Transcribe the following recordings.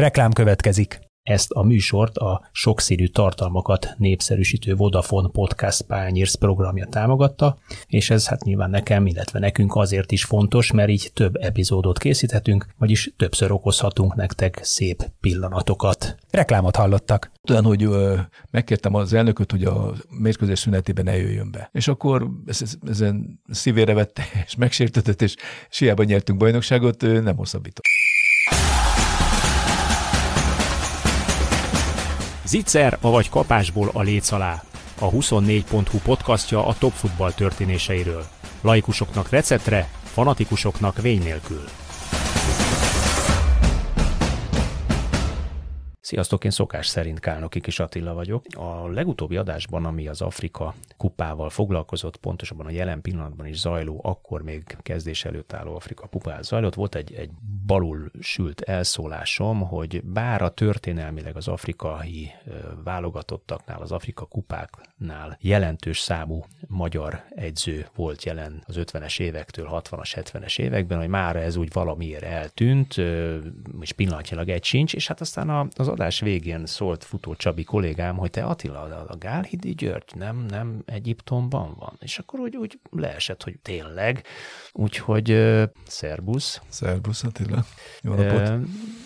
Reklám következik. Ezt a műsort a sokszínű tartalmakat népszerűsítő Vodafone Podcast Pányérsz programja támogatta, és ez hát nyilván nekem, illetve nekünk azért is fontos, mert így több epizódot készíthetünk, vagyis többször okozhatunk nektek szép pillanatokat. Reklámot hallottak. Olyan, hogy ö, megkértem az elnököt, hogy a mérkőzés szünetében ne jöjjön be. És akkor ez, ezen szívére vette, és megsértetett, és, és hiába nyertünk bajnokságot, nem hosszabbított. Zicser, avagy kapásból a léc alá. A 24.hu podcastja a top futball történéseiről. Laikusoknak receptre, fanatikusoknak vény nélkül. Sziasztok, én szokás szerint Kálnoki Kis Attila vagyok. A legutóbbi adásban, ami az Afrika kupával foglalkozott, pontosabban a jelen pillanatban is zajló, akkor még kezdés előtt álló Afrika kupával zajlott, volt egy, egy balul sült elszólásom, hogy bár a történelmileg az afrikai válogatottaknál, az Afrika kupáknál jelentős számú magyar egyző volt jelen az 50-es évektől 60-as, 70-es években, hogy már ez úgy valamiért eltűnt, és pillanatnyilag egy sincs, és hát aztán az adás végén szólt futó Csabi kollégám, hogy te Attila, a Gálhidi György nem, nem Egyiptomban van. És akkor úgy, úgy leesett, hogy tényleg. Úgyhogy uh, szerbusz. Szerbusz Attila. Jó napot. Uh,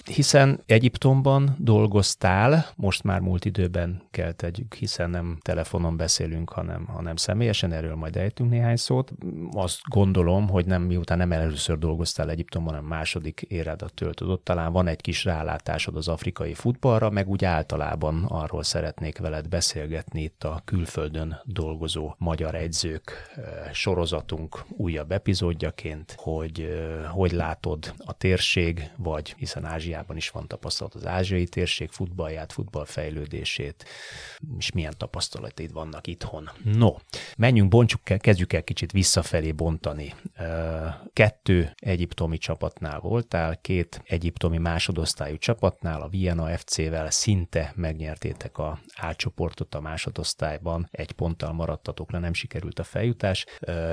hiszen Egyiptomban dolgoztál, most már múlt időben kell tegyük, hiszen nem telefonon beszélünk, hanem, hanem személyesen, erről majd ejtünk néhány szót. Azt gondolom, hogy nem miután nem először dolgoztál Egyiptomban, hanem második éredet töltöd talán van egy kis rálátásod az afrikai futball futballra, meg úgy általában arról szeretnék veled beszélgetni itt a külföldön dolgozó magyar egyzők sorozatunk újabb epizódjaként, hogy hogy látod a térség, vagy hiszen Ázsiában is van tapasztalat az ázsiai térség futballját, futballfejlődését, és milyen tapasztalataid vannak itthon. No, menjünk, bontsuk, kezdjük el kicsit visszafelé bontani. Kettő egyiptomi csapatnál voltál, két egyiptomi másodosztályú csapatnál, a Vienna FC FC-vel szinte megnyertétek a átcsoportot a másodosztályban, egy ponttal maradtatok le, nem sikerült a feljutás,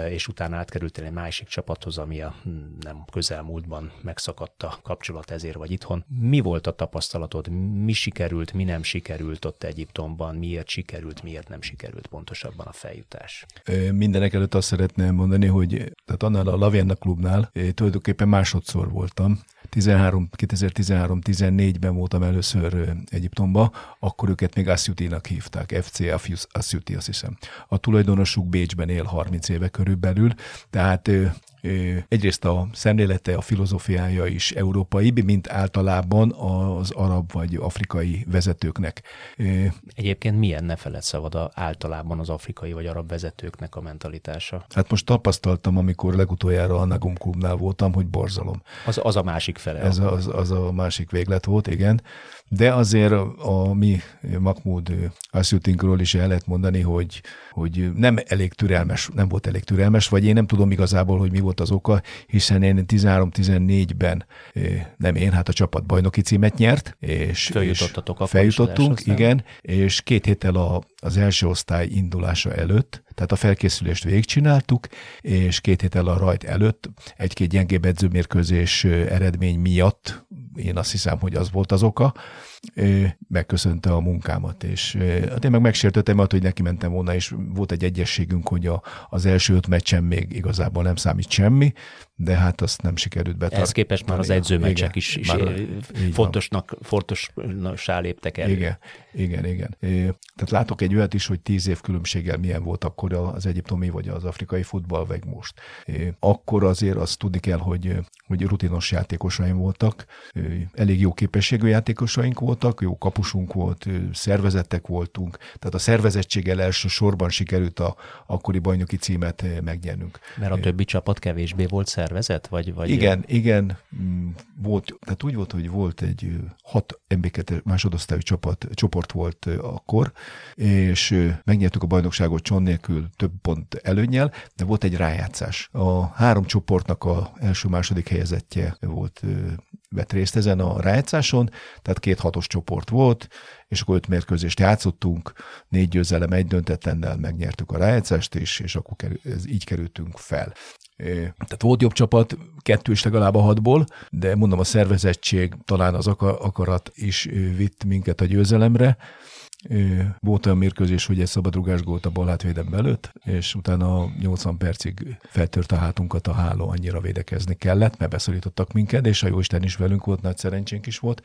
és utána átkerültél egy másik csapathoz, ami a hm, nem közelmúltban megszakadt a kapcsolat ezért vagy itthon. Mi volt a tapasztalatod? Mi sikerült, mi nem sikerült ott Egyiptomban? Miért sikerült, miért nem sikerült pontosabban a feljutás? Mindenek előtt azt szeretném mondani, hogy tehát annál a Lavienna klubnál tulajdonképpen másodszor voltam. 13, 2013-14-ben voltam először Egyiptomba, akkor őket még Asyuti-nak hívták, FC Asyuti, azt hiszem. A tulajdonosuk Bécsben él 30 éve körülbelül, tehát egyrészt a szemlélete, a filozófiája is európai, mint általában az arab vagy afrikai vezetőknek. Egyébként milyen ne feled szabad általában az afrikai vagy arab vezetőknek a mentalitása? Hát most tapasztaltam, amikor legutoljára a Nagum klubnál voltam, hogy borzalom. Az, az a másik fele. Ez az, az a másik véglet volt, igen. De azért a mi Mahmoud Asyutinkról is el lehet mondani, hogy, hogy nem elég türelmes, nem volt elég türelmes, vagy én nem tudom igazából, hogy mi volt az oka, hiszen én 13-14-ben, nem én, hát a csapat bajnoki címet nyert, és, Feljutottatok és feljutottunk, igen, és két héttel a, az első osztály indulása előtt, tehát a felkészülést végigcsináltuk, és két héttel a rajt előtt egy-két gyengébb edzőmérkőzés eredmény miatt, én azt hiszem, hogy az volt az oka, megköszönte a munkámat, és hát én meg megsértettem, mert hogy neki mentem volna, és volt egy egyességünk, hogy a, az első öt meccsen még igazából nem számít semmi, de hát azt nem sikerült betartani. Ez képest már az edzőmeccsek is, is fontosnak, fontossá léptek el. Igen, igen, igen. Tehát látok egy olyat is, hogy tíz év különbséggel milyen volt akkor az egyiptomi vagy az afrikai futball, vagy most. Akkor azért azt tudni kell, hogy, hogy rutinos játékosaim voltak, elég jó képességű játékosaink voltak, jó kapusunk volt, szervezettek voltunk, tehát a szervezettséggel elsősorban sikerült a akkori bajnoki címet megnyernünk. Mert a többi csapat kevésbé volt szervezet? Vagy, vagy igen, igen, mm, volt, tehát úgy volt, hogy volt egy hat MB2 másodosztályú csapat, csoport volt akkor, és megnyertük a bajnokságot Cson nélkül több pont előnyel, de volt egy rájátszás. A három csoportnak a első-második helyezettje volt vett részt ezen a rájátszáson, tehát két hatos csoport volt, és akkor öt mérkőzést játszottunk, négy győzelem, egy döntetlennel megnyertük a rájátszást, és, és akkor kerül, ez, így kerültünk fel. Tehát volt jobb csapat, kettő is legalább a hatból, de mondom a szervezettség, talán az akarat is vitt minket a győzelemre, volt olyan mérkőzés, hogy egy szabadrugás gólt a bal hátvédem belőtt, és utána 80 percig feltört a hátunkat a háló, annyira védekezni kellett, mert beszorítottak minket, és a Jóisten is velünk volt, nagy szerencsénk is volt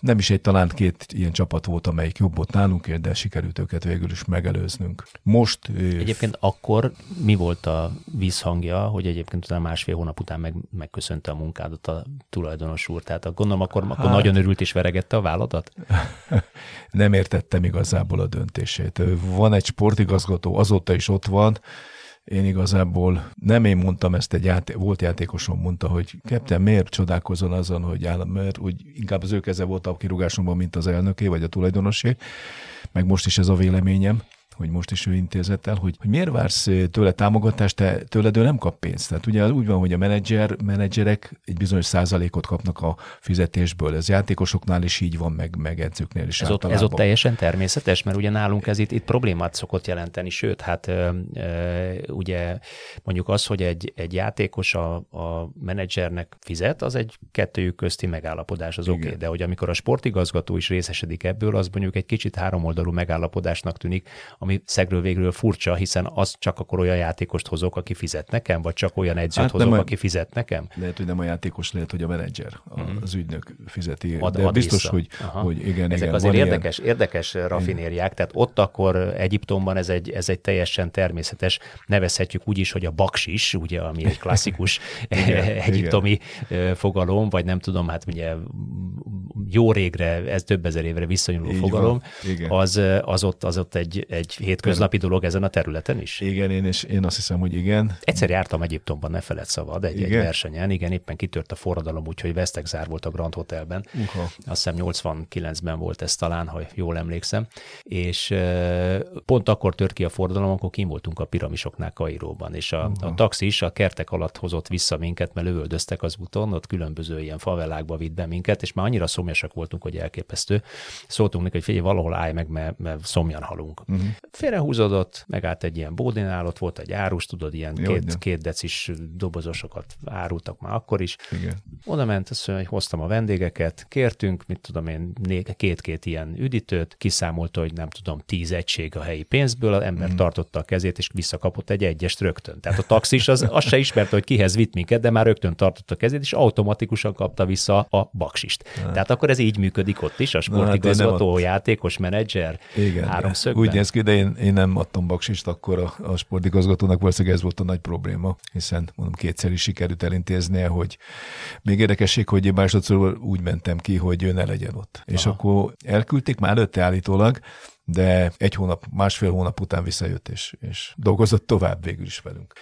nem is egy, talán két ilyen csapat volt, amelyik jobb volt nálunk, de sikerült őket végül is megelőznünk. Most... Egyébként akkor mi volt a vízhangja, hogy egyébként utána másfél hónap után meg, megköszönte a munkádat a tulajdonos úr? Tehát gondolom akkor, hát, akkor nagyon örült és veregette a válladat? nem értettem igazából a döntését. Van egy sportigazgató, azóta is ott van, én igazából nem én mondtam ezt, egy játé- volt játékosom mondta, hogy Kepten, miért csodálkozol azon, hogy áll, mert úgy inkább az ő keze volt a kirúgásomban, mint az elnöké, vagy a tulajdonosé, meg most is ez a véleményem hogy most is ő intézett el, hogy, hogy miért vársz tőle támogatást, te, tőled ő nem kap pénzt. Tehát ugye úgy van, hogy a menedzser, menedzserek egy bizonyos százalékot kapnak a fizetésből. Ez játékosoknál is így van, meg, meg edzőknél is ez ott, ez ott teljesen természetes, mert ugye nálunk ez itt, itt problémát szokott jelenteni, sőt, hát ö, ö, ugye mondjuk az, hogy egy, egy játékos a, a menedzsernek fizet, az egy kettőjük közti megállapodás, az oké, okay. de hogy amikor a sportigazgató is részesedik ebből, az mondjuk egy kicsit háromoldalú megállapodásnak tűnik, ami szegről végről furcsa, hiszen az csak akkor olyan játékost hozok, aki fizet nekem, vagy csak olyan edzőt hát hozok, a, aki fizet nekem? Lehet, hogy nem a játékos, lehet, hogy a menedzser, mm. az ügynök fizeti. Ad, de ad biztos, hogy, hogy igen, Ezek igen. azért érdekes, ilyen... érdekes rafinériák, tehát ott akkor Egyiptomban ez egy, ez egy teljesen természetes, nevezhetjük úgy is, hogy a baksis, ugye, ami egy klasszikus igen, egyiptomi igen. fogalom, vagy nem tudom, hát ugye jó régre, ez több ezer évre visszanyúló Így fogalom, az, az, ott, az ott egy, egy hétköznapi dolog ezen a területen is? Igen, én, és én azt hiszem, hogy igen. Egyszer jártam Egyiptomban, ne feled szabad, egy, egy versenyen, igen, éppen kitört a forradalom, úgyhogy Vesztegzár volt a Grand Hotelben. Uh-huh. Azt hiszem 89-ben volt ez talán, ha jól emlékszem, és pont akkor tört ki a forradalom, akkor kim voltunk a piramisoknál Kairóban, és a, uh-huh. a taxis a kertek alatt hozott vissza minket, mert lövöldöztek az úton, ott különböző ilyen favelákba vitt be minket, és már annyira szomjasak voltunk, hogy elképesztő. Szóltunk neki, hogy figyelj, valahol állj meg, mert, mert szomjan halunk. Uh-huh félrehúzódott, megállt egy ilyen bódinál, ott volt egy árus, tudod, ilyen Jó, két, két decis dobozosokat árultak már akkor is. Igen. Oda ment, azt mondja, hogy hoztam a vendégeket, kértünk, mit tudom én, két-két ilyen üdítőt, kiszámolta, hogy nem tudom, tíz egység a helyi pénzből, az ember mm. tartotta a kezét, és visszakapott egy egyest rögtön. Tehát a taxis az, az se ismerte, hogy kihez vitt minket, de már rögtön tartotta a kezét, és automatikusan kapta vissza a baksist. Hát. Tehát akkor ez így működik ott is, a sportigazgató, hát játékos, menedzser, Igen, háromszögben. Úgy néz ki, de én, én nem adtam baksist, akkor a, a sportigazgatónak valószínűleg ez volt a nagy probléma, hiszen mondom, kétszer is sikerült elintéznie, hogy még érdekesség, hogy másodszor úgy mentem ki, hogy ő ne legyen ott. Aha. És akkor elküldték már előtte állítólag, de egy hónap, másfél hónap után visszajött, és, és dolgozott tovább végül is velünk.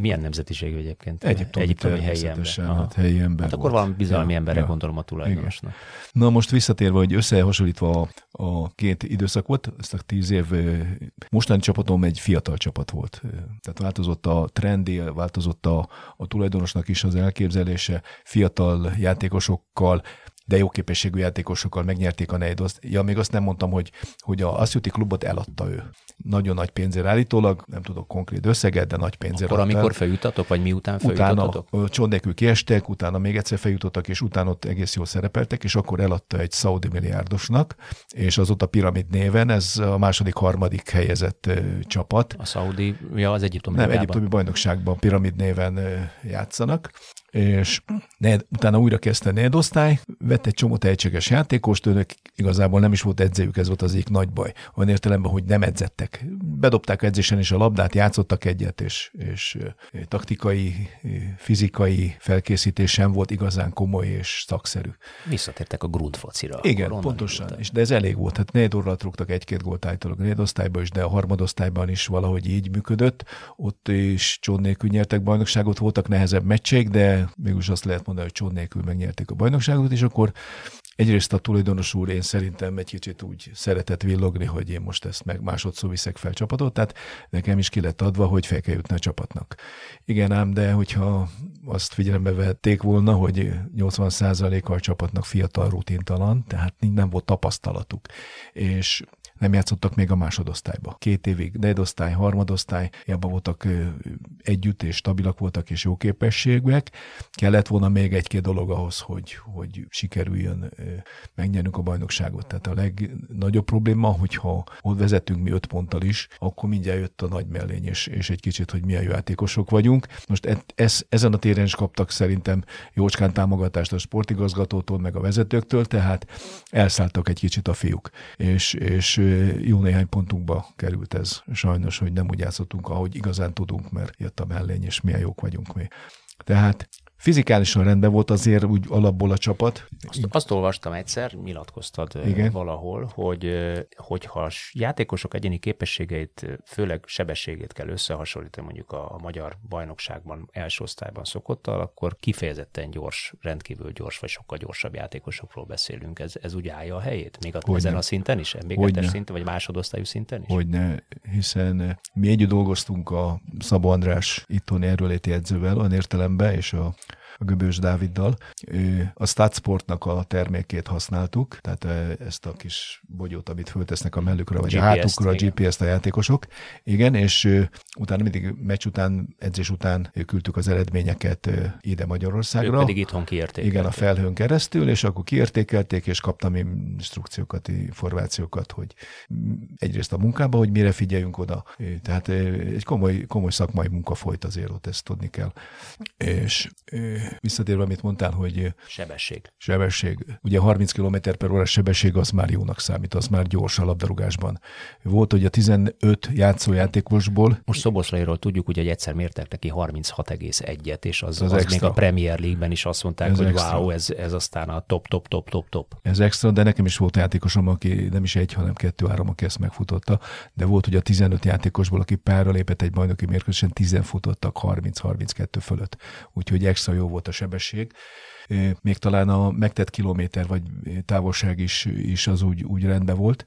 Milyen nemzetiségű egyébként? Egyiptomi, Egyiptomi helyi ember. Hát, helyi ember hát akkor valami bizalmi ja, emberre ja. gondolom a tulajdonosnak. Igen. Na most visszatérve, hogy összehasonlítva a, a két időszakot, ezt a tíz év mostani csapatom egy fiatal csapat volt. Tehát változott a trendi, változott a, a tulajdonosnak is az elképzelése, fiatal játékosokkal, de jó képességű játékosokkal megnyerték a negyedost. Ja, még azt nem mondtam, hogy, hogy a Asszuti klubot eladta ő. Nagyon nagy pénzért állítólag, nem tudok konkrét összeget, de nagy pénzért Akkor amikor feljutatok, vagy miután feljutatok? Utána csont nélkül kiestek, utána még egyszer feljutottak, és utána ott egész jól szerepeltek, és akkor eladta egy szaudi milliárdosnak, és az ott a Piramid néven, ez a második, harmadik helyezett csapat. A szaudi, ja, az egyiptomi Nem, egyiptomi bajnokságban Piramid néven játszanak, és ne, utána újra kezdte a osztály, vett egy csomó tehetséges játékost, őnek igazából nem is volt edzőjük, ez volt az egyik nagy baj. Olyan értelemben, hogy nem edzettek. Bedobták edzésen is a labdát, játszottak egyet, és, és taktikai, fizikai felkészítés sem volt igazán komoly és szakszerű. Visszatértek a grundfocira. Igen, pontosan. És de ez elég volt. Hát négy órát rúgtak egy-két gólt állítólag a osztályban is, de a harmadosztályban is valahogy így működött. Ott is csón nélkül nyertek bajnokságot, voltak nehezebb meccség, de mégis azt lehet mondani, hogy csón nélkül megnyerték a bajnokságot, és akkor egyrészt a tulajdonos úr én szerintem egy kicsit úgy szeretett villogni, hogy én most ezt meg másodszor viszek fel csapatot, tehát nekem is ki lett adva, hogy fel kell jutni a csapatnak. Igen ám, de hogyha azt figyelembe vették volna, hogy 80%-a a csapatnak fiatal rutintalan, tehát nem volt tapasztalatuk, és nem játszottak még a másodosztályba. Két évig negyedosztály, harmadosztály, ebben voltak együtt, és stabilak voltak, és jó képességek. Kellett volna még egy-két dolog ahhoz, hogy, hogy sikerüljön megnyernünk a bajnokságot. Tehát a legnagyobb probléma, hogyha ott vezetünk mi öt ponttal is, akkor mindjárt jött a nagy mellény, és, és egy kicsit, hogy milyen jó játékosok vagyunk. Most ez, ezen a téren is kaptak szerintem jócskán támogatást a sportigazgatótól, meg a vezetőktől, tehát elszálltak egy kicsit a fiúk. És, és jó néhány pontunkba került ez sajnos, hogy nem úgy játszottunk, ahogy igazán tudunk, mert jött a mellény, és milyen jók vagyunk mi. Tehát Fizikálisan rendben volt azért úgy alapból a csapat. Azt, azt olvastam egyszer, nyilatkoztad Igen. valahol, hogy hogyha a játékosok egyéni képességeit, főleg sebességét kell összehasonlítani mondjuk a, a magyar bajnokságban első osztályban szokottal, akkor kifejezetten gyors, rendkívül gyors vagy sokkal gyorsabb játékosokról beszélünk. Ez, ez úgy állja a helyét? Még a, ezen a szinten is? még szinten, vagy másodosztályú szinten is? Hogyne, hiszen mi együtt dolgoztunk a Szabó András itthoni erőléti edzővel, olyan értelemben, és a Göbős Dáviddal. A Statsportnak a termékét használtuk, tehát ezt a kis bogyót, amit föltesznek a mellükre, vagy a, a hátukra, a GPS-t a játékosok. Igen, és utána mindig meccs után, edzés után küldtük az eredményeket ide Magyarországra. Ők pedig itthon kiértékelték. Igen, a felhőn keresztül, és akkor kiértékelték, és kaptam instrukciókat, információkat, hogy egyrészt a munkába, hogy mire figyeljünk oda. Tehát egy komoly, komoly szakmai munka folyt azért ott, ezt tudni kell. És visszatérve, amit mondtál, hogy sebesség. Sebesség. Ugye 30 km per órás sebesség az már jónak számít, az már gyors a labdarúgásban. Volt, hogy a 15 játszójátékosból... Most Szoboszlairól tudjuk, hogy egyszer mértek neki 36,1-et, és az, az, az még a Premier League-ben is azt mondták, ez hogy extra. wow, ez, ez aztán a top, top, top, top, top. Ez extra, de nekem is volt játékosom, aki nem is egy, hanem kettő-három, aki ezt megfutotta, de volt, hogy a 15 játékosból, aki párra lépett egy bajnoki mérkőzésen, 10 futottak 30-32 fölött. Úgyhogy extra jó volt a sebesség még talán a megtett kilométer vagy távolság is, is az úgy, úgy rendben volt.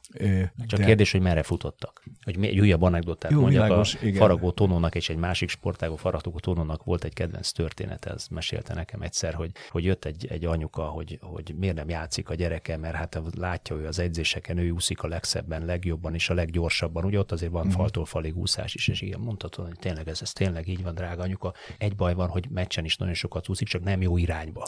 Csak de... kérdés, hogy merre futottak. Hogy egy újabb anekdotát Jó, mondjak, világos, a igen. Faragó Tonónak és egy másik sportágó Faragó Tonónak volt egy kedvenc történet, ez mesélte nekem egyszer, hogy, hogy jött egy, egy anyuka, hogy, hogy miért nem játszik a gyereke, mert hát látja ő az edzéseken, ő úszik a legszebben, legjobban és a leggyorsabban. Ugye ott azért van uh-huh. faltól falig úszás is, és igen, mondhatod, hogy tényleg ez, ez tényleg így van, drága anyuka. Egy baj van, hogy meccsen is nagyon sokat úszik, csak nem jó irányba.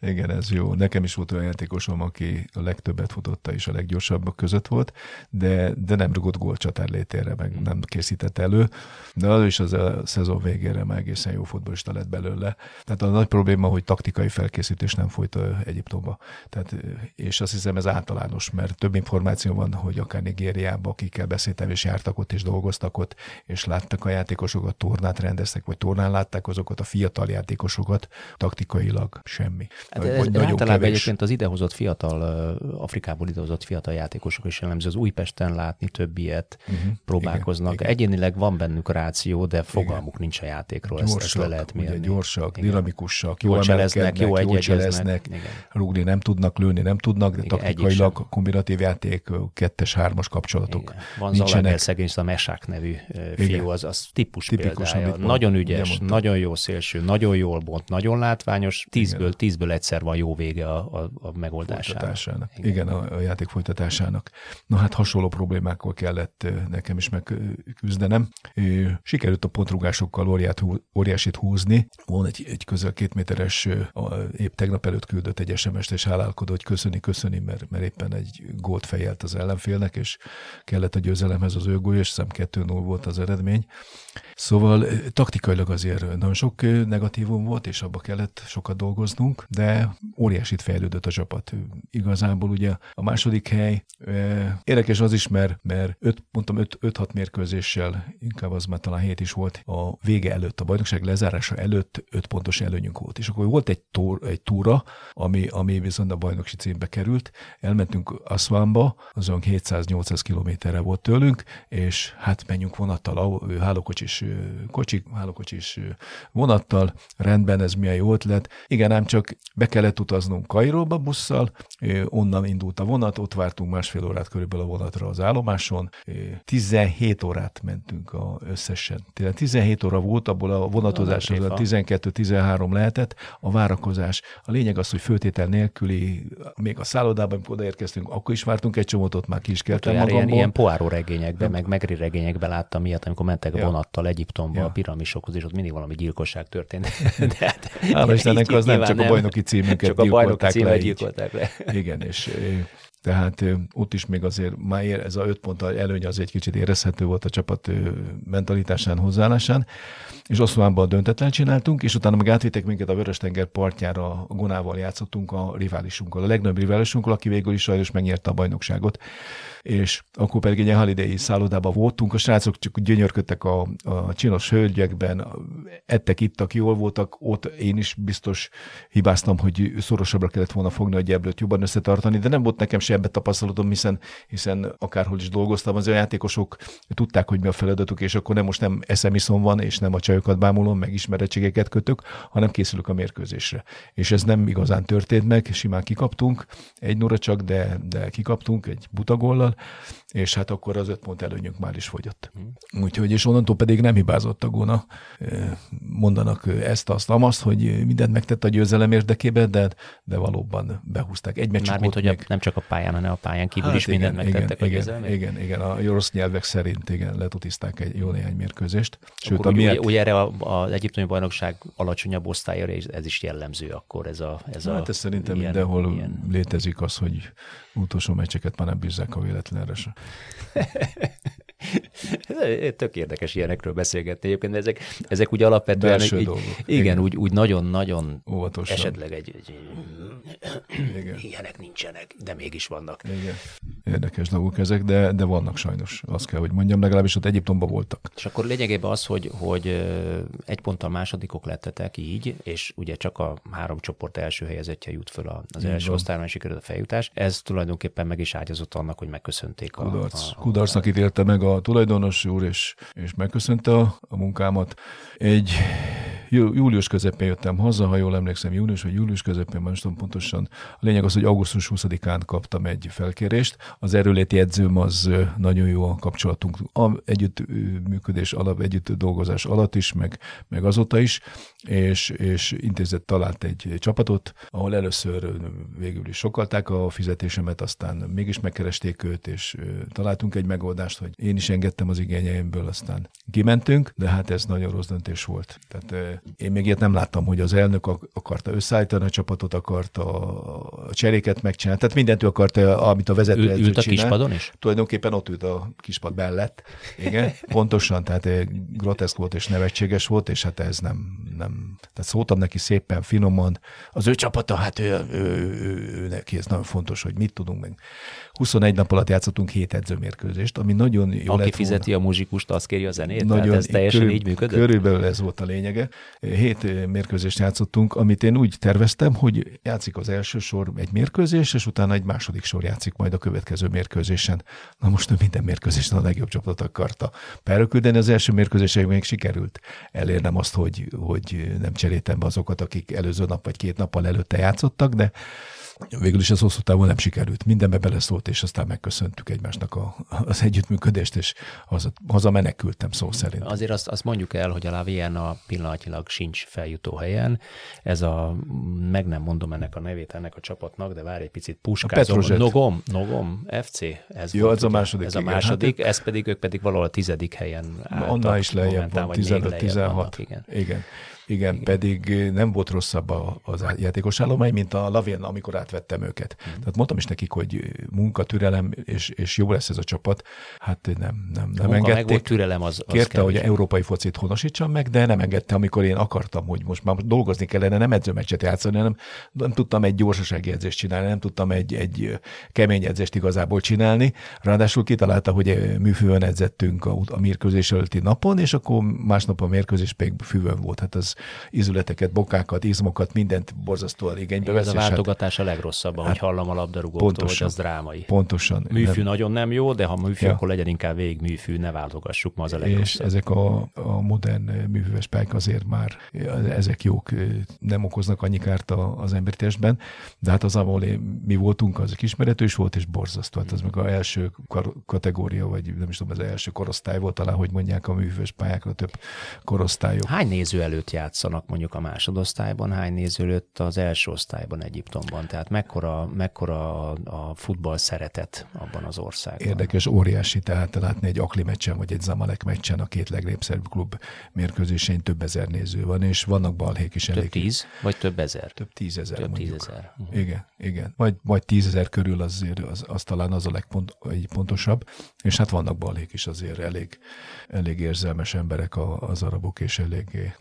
Igen, ez jó. Nekem is volt olyan játékosom, aki a legtöbbet futotta és a leggyorsabbak között volt, de, de nem rugott gólcsatár létére, meg nem készített elő, de az is az a szezon végére már egészen jó futbolista lett belőle. Tehát a nagy probléma, hogy taktikai felkészítés nem folyt Egyiptomba. Tehát, és azt hiszem ez általános, mert több információ van, hogy akár Nigériában, akikkel beszéltem, és jártak ott, és dolgoztak ott, és láttak a játékosokat, tornát rendeztek, vagy tornán látták azokat a fiatal játékosokat, taktikailag semmi. Hát ez, vagy általában kevés. egyébként az idehozott fiatal, Afrikából idehozott fiatal játékosok is jellemző az Újpesten látni több ilyet, uh-huh. próbálkoznak. Igen, Egyénileg van bennük ráció, de fogalmuk igen. nincs a játékról, gyorsak, ezt, ezt le lehet mérni. Gyorsak, igen. dinamikusak, jól cseleznek, jó egyeznek, rúgni nem tudnak, lőni nem tudnak, de igen, taktikailag kombinatív játék, kettes, hármas kapcsolatok. Igen. Van Zalabel szegény, a Mesák nevű fiú, az, az típus, típus példája. Nagyon ügyes, nagyon jó szélső, nagyon jól bont, nagyon látványos, tízből, tízből egyszer van jó vége a, a, a megoldásának. Folytatásának. Igen, Igen a, a játék folytatásának. Na hát hasonló problémákkal kellett nekem is megküzdenem. Sikerült a pontrugásokkal óriát, óriásit húzni. Van egy, egy közel két méteres, épp tegnap előtt küldött egy SMS-t, és hálálkodott, hogy köszöni, köszöni, mert, mert éppen egy gólt fejelt az ellenfélnek, és kellett a győzelemhez az ő gól, és szem 2-0 volt az eredmény. Szóval taktikailag azért nagyon sok negatívum volt, és abba kellett sokat dolgoznunk, de óriásit fejlődött a csapat. Igazából ugye a második hely érdekes az is, mert, mert öt, mondtam 5-6 mérkőzéssel, inkább az már talán 7 is volt, a vége előtt, a bajnokság lezárása előtt 5 pontos előnyünk volt. És akkor volt egy, tór, egy túra, ami, ami viszont a bajnoksi címbe került. Elmentünk Aszvánba, azon 700-800 kilométerre volt tőlünk, és hát menjünk vonattal, hálókocsis, kocsik, hálókocsis vonattal, rendben, ez milyen jó ötlet. Igen, ám csak be kellett utaznunk Kairóba busszal, onnan indult a vonat, ott vártunk másfél órát körülbelül a vonatra az állomáson, 17 órát mentünk a, összesen. 17 óra volt, abból a vonatozás 12-13 lehetett, a várakozás. A lényeg az, hogy föltétel nélküli, még a szállodában, amikor odaérkeztünk, akkor is vártunk egy csomót, ott már ki is keltem magamból. Ilyen, ilyen poáró regényekben, meg megri regényekben láttam ilyet, amikor mentek ja. vonattal Egyiptomba, ja. a piramisokhoz, és ott mindig valami gyilkosság történt. De hát, Hála Istennek, az nem csak a bajnoki címünket csak a bajnoki címet gyilkolták le. Igen, és tehát ott is még azért már ez a öt pont előny az egy kicsit érezhető volt a csapat mentalitásán, hozzáállásán, és Oszlánban döntetlen csináltunk, és utána meg átvittek minket a Vörös-tenger partjára, a Gonával játszottunk a riválisunkkal, a legnagyobb riválisunkkal, aki végül is sajnos megnyerte a bajnokságot. És akkor pedig egy ilyen szállodában voltunk, a srácok csak gyönyörködtek a, a csinos hölgyekben, ettek, ittak, jól voltak, ott én is biztos hibáztam, hogy szorosabbra kellett volna fogni a gyeblőt, jobban összetartani, de nem volt nekem se ebbe tapasztalatom, hiszen, hiszen akárhol is dolgoztam, az a játékosok tudták, hogy mi a feladatuk, és akkor nem most nem eszemiszom van, és nem a csajokat bámulom, meg ismerettségeket kötök, hanem készülök a mérkőzésre. És ez nem igazán történt meg, simán kikaptunk, egy nura csak, de, de kikaptunk egy butagollal, és hát akkor az öt pont előnyünk már is fogyott. Hmm. Úgyhogy, és onnantól pedig nem hibázott a Guna. Mondanak ezt, azt, azt, hogy mindent megtett a győzelem érdekében, de, de valóban behúzták. Egy meccs Mármint, hogy meg... nem csak a pályán, hanem a pályán kívül hát is igen, mindent megtettek igen, a győzelem. Igen, igen, igen, a rossz nyelvek szerint igen, letutiszták egy jó néhány mérkőzést. Sőt, akkor a miatt... ugye, erre az egyiptomi bajnokság alacsonyabb osztályra, és ez is jellemző akkor ez a... Ez hát a, ez szerintem ilyen, mindenhol ilyen... létezik az, hogy utolsó meccseket már nem bízzák a véletlenre se. Tök érdekes ilyenekről beszélgetni egyébként, de ezek, ezek úgy alapvetően... Egy, dolgok. Igen, igen, úgy, úgy nagyon-nagyon Óvatosan. esetleg egy, egy igen. ilyenek nincsenek, de mégis vannak. Igen. Érdekes dolgok ezek, de, de vannak sajnos, azt kell, hogy mondjam, legalábbis ott Egyiptomban voltak. És akkor lényegében az, hogy, hogy egy ponttal másodikok lettetek így, és ugye csak a három csoport első helyezettje jut föl az így első osztályon, sikerült a feljutás. Ez tulajdonképpen meg is ágyazott annak, hogy megköszönték Kudarc. a... a Kudarcnak ítélte meg a tulajdonos úr, és, és megköszönte a, a munkámat. Egy július közepén jöttem haza, ha jól emlékszem, június vagy július közepén, most tudom pontosan. A lényeg az, hogy augusztus 20-án kaptam egy felkérést. Az erőléti edzőm az nagyon jó a kapcsolatunk. A együtt működés alap, együtt dolgozás alatt is, meg, meg azóta is, és, és intézet talált egy csapatot, ahol először végül is sokalták a fizetésemet, aztán mégis megkeresték őt, és találtunk egy megoldást, hogy én is engedtem az igényeimből, aztán kimentünk, de hát ez nagyon rossz döntés volt. Tehát én még ilyet nem láttam, hogy az elnök akarta összeállítani a csapatot, akarta a cseréket megcsinálni. Tehát mindent ő akarta, amit a vezető Ül, Ült a csinál. kispadon is? Tulajdonképpen ott ült a kispad mellett. Igen, pontosan, tehát groteszk volt és nevetséges volt, és hát ez nem, nem. Tehát szóltam neki szépen, finoman. Az ő csapata, hát ő, ő, ő, ő, ő neki ez nagyon fontos, hogy mit tudunk meg. 21 nap alatt játszottunk 7 edzőmérkőzést, ami nagyon jó Aki lett fizeti volna. a muzsikust, az kéri a zenét? Nagyon, Tehát ez teljesen körül, így működött? Körülbelül ez volt a lényege. Hét mérkőzést játszottunk, amit én úgy terveztem, hogy játszik az első sor egy mérkőzés, és utána egy második sor játszik majd a következő mérkőzésen. Na most ő minden mérkőzésen a legjobb csapatot akarta peröküldeni. Az első mérkőzések még sikerült elérnem azt, hogy, hogy nem cseréltem be azokat, akik előző nap vagy két nappal előtte játszottak, de Végül is ez hosszú távon nem sikerült. Mindenbe beleszólt, és aztán megköszöntük egymásnak a, az együttműködést, és haza, haza menekültem szó szerint. Azért azt, azt mondjuk el, hogy a a pillanatilag sincs feljutó helyen. Ez a, meg nem mondom ennek a nevét ennek a csapatnak, de várj egy picit, puskázom. Nogom, Nogom, FC. Ez Jó, volt, ez a második. Ez a második, hát, ez pedig, ők pedig valahol a tizedik helyen álltak. Annál is lejjebb van, 15-16. Igen. igen. Igen, pedig nem volt rosszabb az játékos állomány, mint a Lavien, amikor átvettem őket. Mm. Tehát mondtam is nekik, hogy munka, türelem, és, és jó lesz ez a csapat. Hát nem, nem, nem engedték. Meg volt, türelem az, az Kérte, hogy európai focit honosítsam meg, de nem engedte, amikor én akartam, hogy most már dolgozni kellene, nem edzőmeccset játszani, nem, nem tudtam egy gyorsasági edzést csinálni, nem tudtam egy, egy kemény edzést igazából csinálni. Ráadásul kitalálta, hogy műfőn edzettünk a, a mérkőzés előtti napon, és akkor másnap a mérkőzés még füvön volt. Hát az ízületeket, bokákat, izmokat, mindent borzasztóan igénybe vesz. Ez a váltogatás hát, a legrosszabb, hát, hallom a labdarúgóktól, pontosan, hogy az drámai. Pontosan. Műfű nem. nagyon nem jó, de ha műfű, ja. akkor legyen inkább végig műfű, ne váltogassuk ma az a legrosszabb. És ezek a, a modern műfüves pályák azért már ezek jók, nem okoznak annyi kárt az emberi testben, de hát az, ahol mi voltunk, az kismeretős volt, és borzasztó. Hát az meg az első kategória, vagy nem is tudom, az első korosztály volt talán, hogy mondják a műfüves pályákra több korosztályok. Hány néző előtt játszanak mondjuk a másodosztályban, hány néző előtt az első osztályban Egyiptomban? Tehát mekkora, mekkora a futball szeretet abban az országban? Érdekes, óriási, tehát látni egy Akli meccsen, vagy egy Zamalek meccsen a két legnépszerűbb klub mérkőzésén több ezer néző van, és vannak balhék is több elég. Több tíz, vagy több ezer? Több tízezer Több tízezer. Uh-huh. Igen, igen. Vagy, vagy tízezer körül azért az, az talán az a legpontosabb, és hát vannak balhék is azért elég, elég érzelmes emberek a, az arabok, és eléggé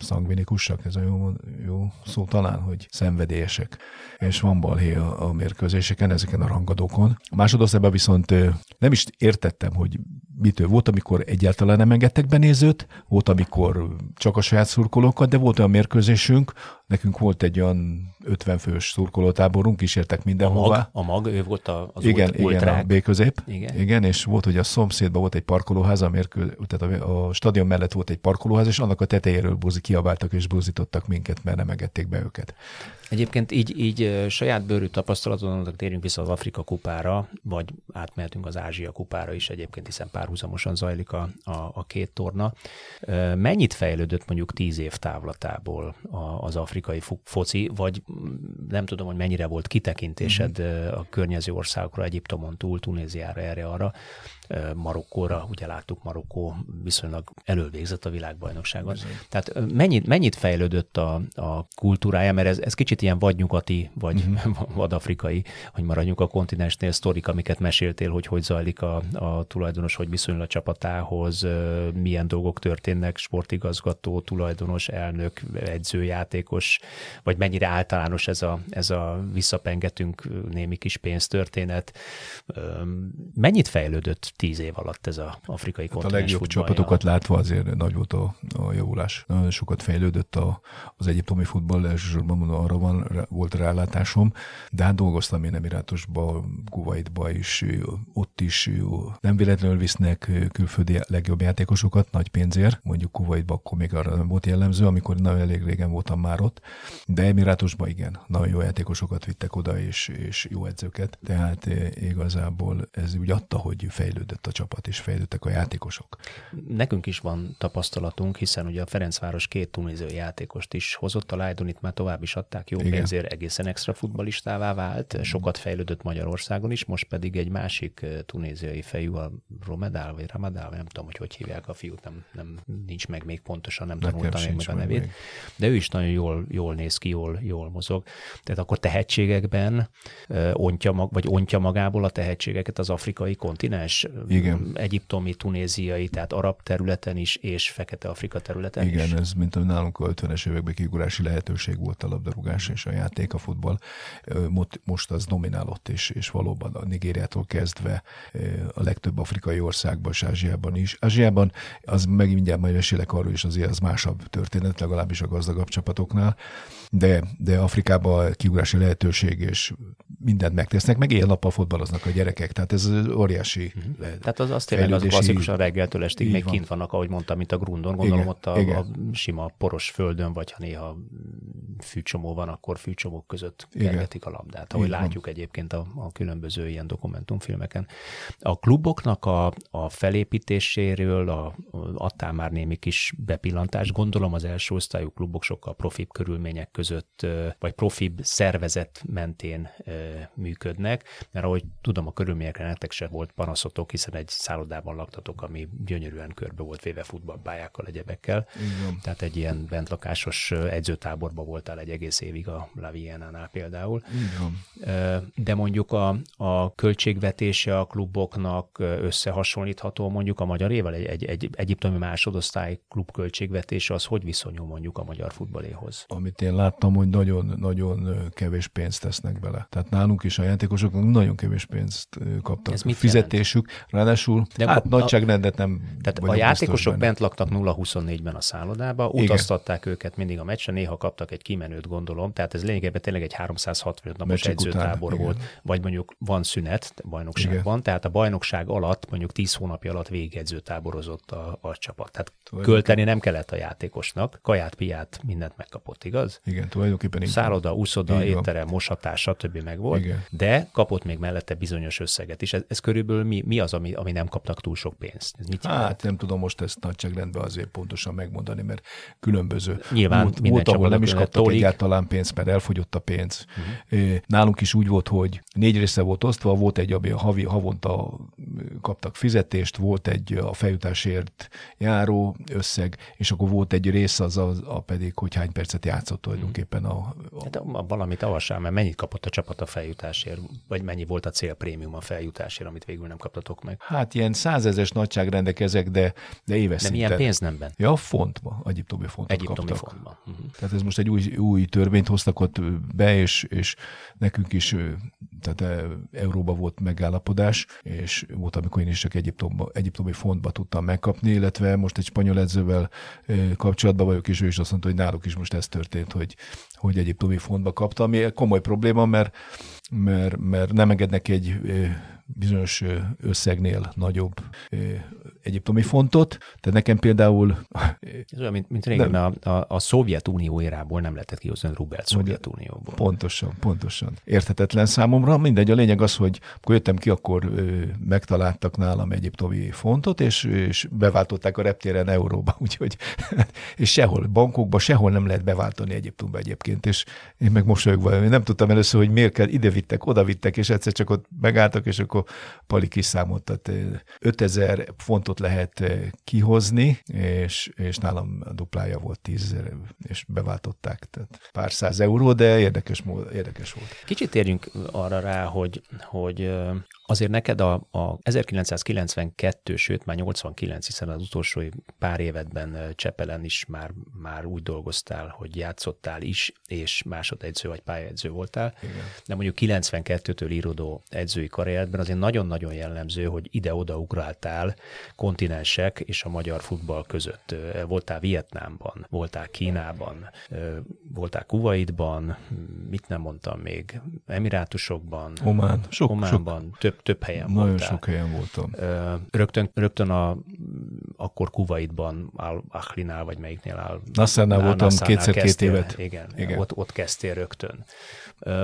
szangvinikusak, ez a jó, jó szó talán, hogy szenvedélyesek. És van balhé a, a mérkőzéseken, ezeken a rangadókon. A viszont nem is értettem, hogy mitől. Volt, amikor egyáltalán nem engedtek benézőt, volt, amikor csak a saját szurkolókat, de volt olyan mérkőzésünk, nekünk volt egy olyan 50 fős szurkolótáborunk, kísértek mindenhova. A mag, a mag ő volt az igen, ult, igen, a B közép. Igen. igen. és volt, hogy a szomszédban volt egy parkolóház, a, mérkő, tehát a, a stadion mellett volt egy parkolóház, és annak a tetejéről buzi, kiabáltak és buzítottak minket, mert nem engedték be őket. Egyébként így, így saját bőrű tapasztalaton térjünk vissza az Afrika kupára, vagy átmehetünk az Ázsia kupára is egyébként, hiszen párhuzamosan zajlik a, a, a két torna. Mennyit fejlődött mondjuk tíz év távlatából az afrikai foci, vagy nem tudom, hogy mennyire volt kitekintésed mm-hmm. a környező országokra, Egyiptomon túl, Tunéziára, erre, arra, Marokkóra, ugye láttuk, Marokkó viszonylag elővégzett a világbajnokságon. Bizony. Tehát mennyit, mennyit fejlődött a, a kultúrája, mert ez, ez kicsit ilyen vagy nyugati, vagy uh-huh. vadafrikai, hogy maradjunk a kontinensnél, sztorik, amiket meséltél, hogy hogy zajlik a, a tulajdonos, hogy viszonyul a csapatához, milyen dolgok történnek, sportigazgató, tulajdonos, elnök, edzőjátékos, vagy mennyire általános ez a, ez a visszapengetünk némi kis pénztörténet. Mennyit fejlődött tíz év alatt ez a afrikai hát A legjobb csapatokat látva azért nagy volt a, a javulás. Nagyon sokat fejlődött a, az egyiptomi futball, elsősorban arra van, volt rálátásom, de hát dolgoztam én Emirátusba, Kuwaitba is, ott is nem véletlenül visznek külföldi legjobb játékosokat nagy pénzért, mondjuk Kuwaitba akkor még arra nem volt jellemző, amikor nagyon elég régen voltam már ott, de Emirátusba igen, nagyon jó játékosokat vittek oda, és, és jó edzőket, tehát igazából ez úgy adta, hogy fejlődött fejlődött a csapat, és fejlődtek a játékosok. Nekünk is van tapasztalatunk, hiszen ugye a Ferencváros két tunéziai játékost is hozott, a Lajdonit már tovább is adták jó Igen. pénzért, egészen extra futbalistává vált, sokat fejlődött Magyarországon is, most pedig egy másik tunéziai fejű, a Romedál, vagy Ramadál, nem tudom, hogy hogy hívják a fiút, nem, nem nincs meg még pontosan, nem tanultam még meg a nevét, még. de ő is nagyon jól, jól néz ki, jól, jól mozog. Tehát akkor tehetségekben ontja mag, vagy ontja magából a tehetségeket az afrikai kontinens, igen. egyiptomi, tunéziai, tehát arab területen is, és fekete-afrika területen Igen, is. Igen, ez mint a nálunk a 50-es években kigurási lehetőség volt a labdarúgás és a játék, a futball. Most az dominálott, és, és valóban a Nigériától kezdve a legtöbb afrikai országban és Ázsiában is. Ázsiában az megint mindjárt majd mesélek arról is, azért az másabb történet, legalábbis a gazdagabb csapatoknál, de, de Afrikában kigurási lehetőség, és mindent megtesznek, meg éjjel-nappal fotballoznak a gyerekek, tehát ez óriási uh-huh. Tehát az, az tényleg az klasszikusan reggeltől estig még van. kint vannak, ahogy mondtam, mint a grundon. Gondolom igen, ott a, igen. a sima poros földön, vagy ha néha fűcsomó van, akkor fűcsomók között kergetik a labdát, ahogy Igen. látjuk egyébként a, a különböző ilyen dokumentumfilmeken. A kluboknak a, a felépítéséről a, adtál már némi kis bepillantást. Gondolom az első osztályú klubok sokkal profibb körülmények között, vagy profibb szervezet mentén működnek, mert ahogy tudom, a körülményekre nektek se volt panaszotok, hiszen egy szállodában laktatok, ami gyönyörűen körbe volt véve futballpályákkal, egyebekkel. Igen. Tehát egy ilyen bentlakásos edzőtáborban voltál egy egész évig a La Vienna-nál például. Igen. De mondjuk a, a költségvetése a kluboknak összehasonlítható mondjuk a magyar évvel, egy, egy, egy egyiptomi másodosztály klub költségvetése az hogy viszonyul mondjuk a magyar futballéhoz? Amit én láttam, hogy nagyon-nagyon kevés pénzt tesznek bele. Tehát nálunk is a játékosoknak nagyon kevés pénzt kaptak. Ez mit fizetésük. Ráadásul, De hát a, nagyságrendet nem Tehát a játékosok benne. bent laktak 0-24-ben a szállodába, utaztatták Igen. őket mindig a meccsen, néha kaptak egy kimenőt, gondolom, tehát ez lényegében tényleg egy 365 napos Meccsik edzőtábor után. volt, vagy mondjuk van szünet bajnokságban, Igen. tehát a bajnokság alatt, mondjuk 10 hónapja alatt végedzőtáborozott a, a csapat. Tehát költeni nem kellett a játékosnak, kaját, piát, mindent megkapott, igaz? Igen, tulajdonképpen így Szálloda, úszoda, étterem, mosatás, stb. meg volt, Igen. de kapott még mellette bizonyos összeget is. Ez, ez körülbelül mi, mi az, ami, ami nem kaptak túl sok pénzt? Ez mit hát jelent? nem tudom most ezt nagyságrendben azért pontosan megmondani, mert különböző. Nyilván minden volt, ahol nem is kaptak tólik. egyáltalán pénzt, mert elfogyott a pénz. Uh-huh. Nálunk is úgy volt, hogy négy része volt osztva, volt egy, ami a havi, havonta kaptak fizetést, volt egy a feljutásért járó összeg, és akkor volt egy rész az a, a pedig, hogy hány percet játszott tulajdonképpen a... a... Hát valamit avassál, mert mennyit kapott a csapat a feljutásért, vagy mennyi volt a célprémium a feljutásért, amit végül nem kaptatok meg? Hát ilyen százezes nagyságrendek ezek, de, de éves De milyen pénznemben? Ja, fontba, egyiptomi fontot egyiptomi kaptak. fontba. Uh-huh. Tehát ez most egy új, új törvényt hoztak ott be, és, és nekünk is tehát euróba volt megállapodás, és volt, amikor én is csak Egyiptomba, egyiptomi fontba tudtam megkapni, illetve most egy spanyol edzővel kapcsolatban vagyok, és ő is azt mondta, hogy náluk is most ez történt, hogy, hogy egyiptomi fontba kaptam, ami komoly probléma, mert, mert, mert nem engednek egy bizonyos összegnél nagyobb egyiptomi fontot. Tehát nekem például... Ez olyan, mint, mint régen nem, a, a, a Szovjetunió érából nem lehetett kihozni a rubelt Szovjetunióból. Pontosan, pontosan. Érthetetlen számomra. Mindegy, a lényeg az, hogy akkor jöttem ki, akkor ö, megtaláltak nálam egyiptomi fontot, és, és beváltották a reptéren euróba, úgyhogy és sehol, bankokba sehol nem lehet beváltani Egyiptomba egyébként, és én meg mosolyogva, én nem tudtam először, hogy miért kell, ide vittek, oda vittek, és egyszer csak ott megálltak, és akkor Pali kiszámolt, tehát 5000 fontot lehet kihozni, és, és nálam a duplája volt 10 és beváltották, tehát pár száz euró, de érdekes, érdekes volt. Kicsit térjünk arra rá, hogy, hogy Azért neked a, a 1992, sőt már 89, hiszen az utolsó pár évedben Csepelen is már, már úgy dolgoztál, hogy játszottál is, és másodedző vagy pályaedző voltál. Igen. De mondjuk 92-től írodó edzői karrierben azért nagyon-nagyon jellemző, hogy ide-oda ugráltál kontinensek és a magyar futball között. Voltál Vietnámban, voltál Kínában, voltál Kuwaitban, mit nem mondtam még, Emirátusokban, Omán, sok, Ománban, sok. több több helyen Nagyon voltál. sok helyen voltam. Rögtön, rögtön a, akkor Kuwaitban, Al Ahlinál, vagy melyiknél áll? Nassernál voltam kétszer-két évet. Igen, igen. Ott, ott kezdtél rögtön.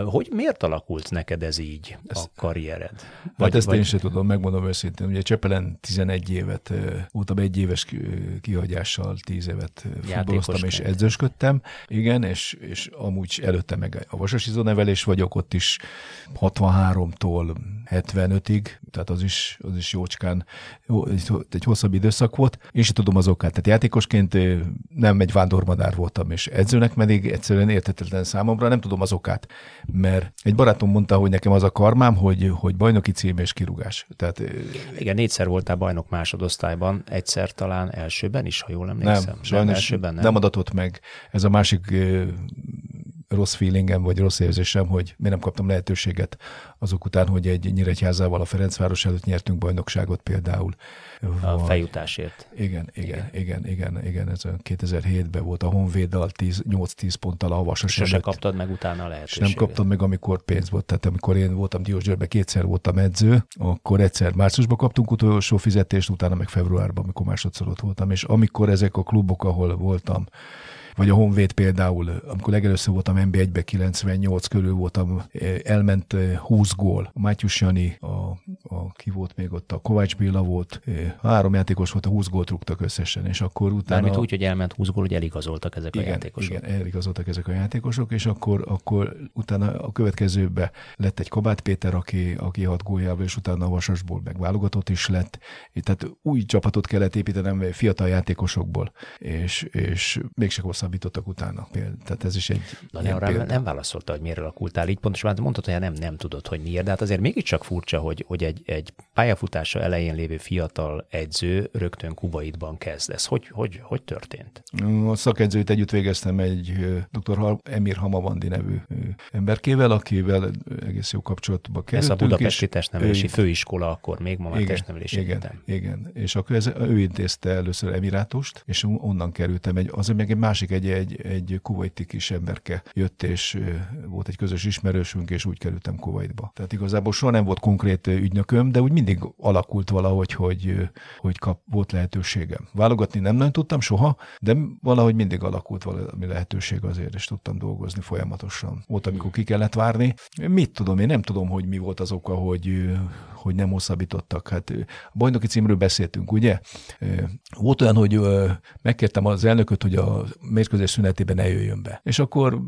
Hogy miért alakult neked ez így, ezt, a karriered? Hát vagy, hát ezt vagy... én sem tudom, megmondom őszintén. Ugye Csepelen 11 évet, voltam egy éves kihagyással, 10 évet futballoztam és edzősködtem. Igen, és, és amúgy előtte meg a vasasizó nevelés vagyok, ott is 63-tól 75-ig, tehát az is, az is jócskán jó, egy, egy hosszabb időszak volt. Sem tudom az okát. Tehát játékosként nem egy vándormadár voltam, és edzőnek pedig egyszerűen értetetlen számomra, nem tudom az okát. Mert egy barátom mondta, hogy nekem az a karmám, hogy, hogy bajnoki cím és kirúgás. Tehát, Igen, négyszer voltál bajnok másodosztályban, egyszer talán elsőben is, ha jól emlékszem. Nem, sajnos nem, elsőben nem. nem adatott meg. Ez a másik rossz feelingem, vagy rossz érzésem, hogy miért nem kaptam lehetőséget azok után, hogy egy Nyíregyházával a Ferencváros előtt nyertünk bajnokságot például. A vagy, feljutásért. Igen, igen, igen, igen, igen, ez 2007-ben volt a Honvéddal 8-10 ponttal a Havasas Sose előtt. kaptad meg utána a lehetőséget. És nem kaptam meg, amikor pénz volt. Tehát amikor én voltam Diósgyőrben, kétszer voltam edző, akkor egyszer márciusban kaptunk utolsó fizetést, utána meg februárban, amikor másodszor ott voltam. És amikor ezek a klubok, ahol voltam, vagy a Honvéd például, amikor legelőször voltam NB1-be 98 körül voltam, eh, elment 20 eh, gól. Mátyus Jani, a, a, ki volt még ott, a Kovács Béla volt, eh, három játékos volt, a 20 gólt rúgtak összesen, és akkor utána... Mármint úgy, hogy elment 20 gól, hogy eligazoltak ezek igen, a játékosok. Igen, eligazoltak ezek a játékosok, és akkor, akkor utána a következőbe lett egy Kabát Péter, aki, aki hat góljával, és utána a Vasasból meg válogatott is lett. Tehát új csapatot kellett építenem fiatal játékosokból, és, és mégse hosszabbítottak utána. Tehát ez is egy Na, nem, példa. nem válaszolta, hogy miért alakultál így. Pontosan mondtad, hogy nem, nem tudod, hogy miért, de hát azért mégiscsak furcsa, hogy, hogy egy egy pályafutása elején lévő fiatal edző rögtön Kuwaitban kezd. Ez hogy, hogy, hogy történt? A szakedzőt együtt végeztem egy dr. Emir Hamavandi nevű emberkével, akivel egész jó kapcsolatba kerültünk. Ez a Budapesti Testnevelési Főiskola, akkor még ma már igen, Testnevelési igen, Egyetem. Igen, és akkor ez, ő intézte először Emirátust, és onnan kerültem. Egy, az meg egy másik, egy, egy, egy kuwaiti kis emberke jött, és volt egy közös ismerősünk, és úgy kerültem Kuwaitba. Tehát igazából soha nem volt konkrét ügynököm, de úgy mindig alakult valahogy, hogy, hogy kap, volt lehetőségem. Válogatni nem nagyon tudtam soha, de valahogy mindig alakult valami lehetőség azért, és tudtam dolgozni folyamatosan. Volt, amikor ki kellett várni. Mit tudom, én nem tudom, hogy mi volt az oka, hogy, hogy nem hosszabbítottak. Hát a bajnoki címről beszéltünk, ugye? Volt olyan, hogy megkértem az elnököt, hogy a mérkőzés szünetében ne jöjjön be. És akkor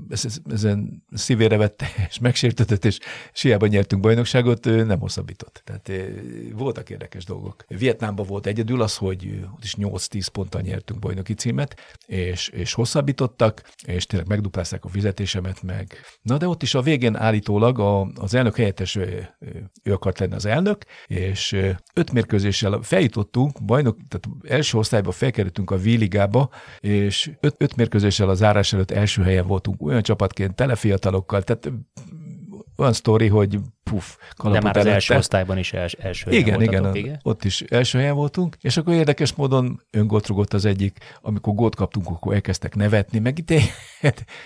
ezen szívére vette, és megsértetett, és, és nyertünk bajnokságot, nem hosszabbított. Tehát voltak érdekes dolgok. Vietnámban volt egyedül az, hogy ott is 8-10 ponttal nyertünk bajnoki címet, és, és hosszabbítottak, és tényleg megduplázták a fizetésemet meg. Na de ott is a végén állítólag a, az elnök helyettes, ő, ő akart lenni az elnök, és öt mérkőzéssel feljutottunk, bajnok, tehát első osztályba felkerültünk a V-ligába, és öt, öt mérkőzéssel a zárás előtt első helyen voltunk, olyan csapatként, tele fiatalokkal, tehát olyan sztori, hogy puf, De már az első osztályban is els, első igen, helyen igen, voltatok, igen, ott is első helyen voltunk, és akkor érdekes módon öngolt rugott az egyik, amikor gót kaptunk, akkor elkezdtek nevetni, meg itt,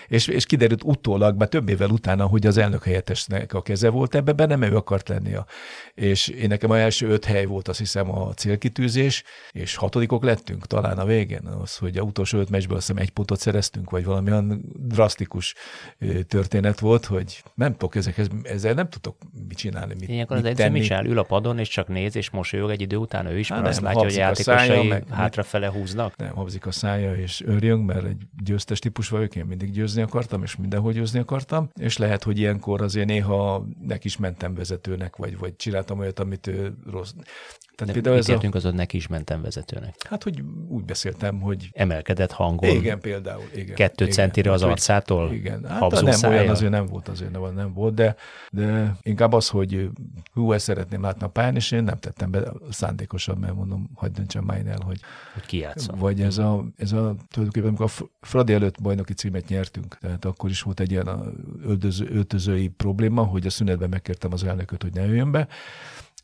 és, és kiderült utólag, már több évvel utána, hogy az elnök helyettesnek a keze volt ebbe, be nem ő akart lenni. A, és én nekem a első öt hely volt, azt hiszem, a célkitűzés, és hatodikok lettünk talán a végén, az, hogy a utolsó öt meccsből azt hiszem egy pontot szereztünk, vagy valami olyan drasztikus történet volt, hogy nem tudok ezekhez, ezzel nem tudok mit csinálni, mit, Ilyenkor mit az edző csinál? Ül a padon, és csak néz, és mosolyog egy idő után ő is, mert azt látja, hogy a játékosai meg, hátrafele húznak? Nem, habzik a szája, és örjön, mert egy győztes típus vagyok, én mindig győzni akartam, és mindenhol győzni akartam, és lehet, hogy ilyenkor azért néha neki is mentem vezetőnek, vagy, vagy csináltam olyat, amit ő rossz. Tehát például ez a... az, hogy neki is mentem vezetőnek. Hát, hogy úgy beszéltem, hogy... Emelkedett hangon. Igen, például. Igen, kettő igen. centire az arcától? Igen. Hát nem szája. olyan azért nem volt, azért nem, nem volt, de, de inkább az, hogy hú, ezt szeretném látni a pályán, és én nem tettem be szándékosan, mert mondom, hagyd döntsem már el, hogy... Hogy ki játszom. Vagy ez a, ez a tulajdonképpen, amikor a Fradi előtt bajnoki címet nyertünk, tehát akkor is volt egy ilyen öltöző, öltözői probléma, hogy a szünetben megkértem az elnököt, hogy ne jöjjön be,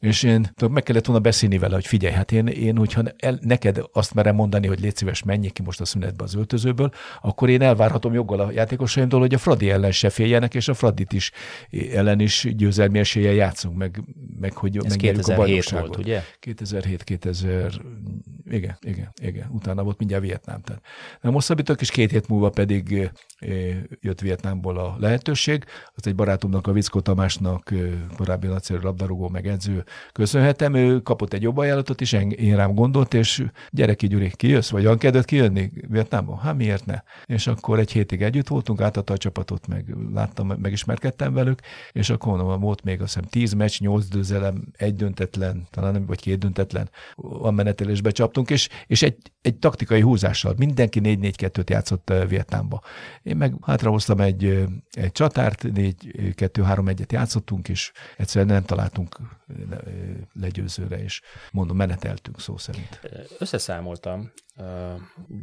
és én tudom, meg kellett volna beszélni vele, hogy figyelj, hát én, én hogyha el, neked azt merem mondani, hogy légy szíves, menjék ki most a szünetbe az öltözőből, akkor én elvárhatom joggal a játékosaimtól, hogy a Fradi ellen se féljenek, és a Fradit is ellen is győzelmi eséllyel játszunk, meg, meg hogy Ez 2007 a volt, ugye? 2007, 2000, igen, igen, igen. Utána volt mindjárt Vietnám. Tehát nem hosszabbítok, és két hét múlva pedig jött Vietnámból a lehetőség. Az egy barátomnak, a Vickó Tamásnak, korábbi nagyszerű labdarúgó, meg köszönhetem. Ő kapott egy jobb ajánlatot, és én rám gondolt, és gyereki Gyuri, kijössz, vagy van kedved kijönni Vietnámba? Hát miért ne? És akkor egy hétig együtt voltunk, átadta a csapatot, meg láttam, megismerkedtem velük, és akkor mondom, volt még azt hiszem 10 meccs, 8 dőzelem, egy döntetlen, talán nem, vagy két döntetlen, a menetelésbe csaptunk, és, és egy, egy taktikai húzással mindenki 4-4-2-t játszott Vietnámba. Én meg hátrahoztam egy, egy csatárt, 4-2-3-1-et játszottunk, és egyszerűen nem találtunk legyőzőre, és mondom, meneteltünk szó szerint. Összeszámoltam,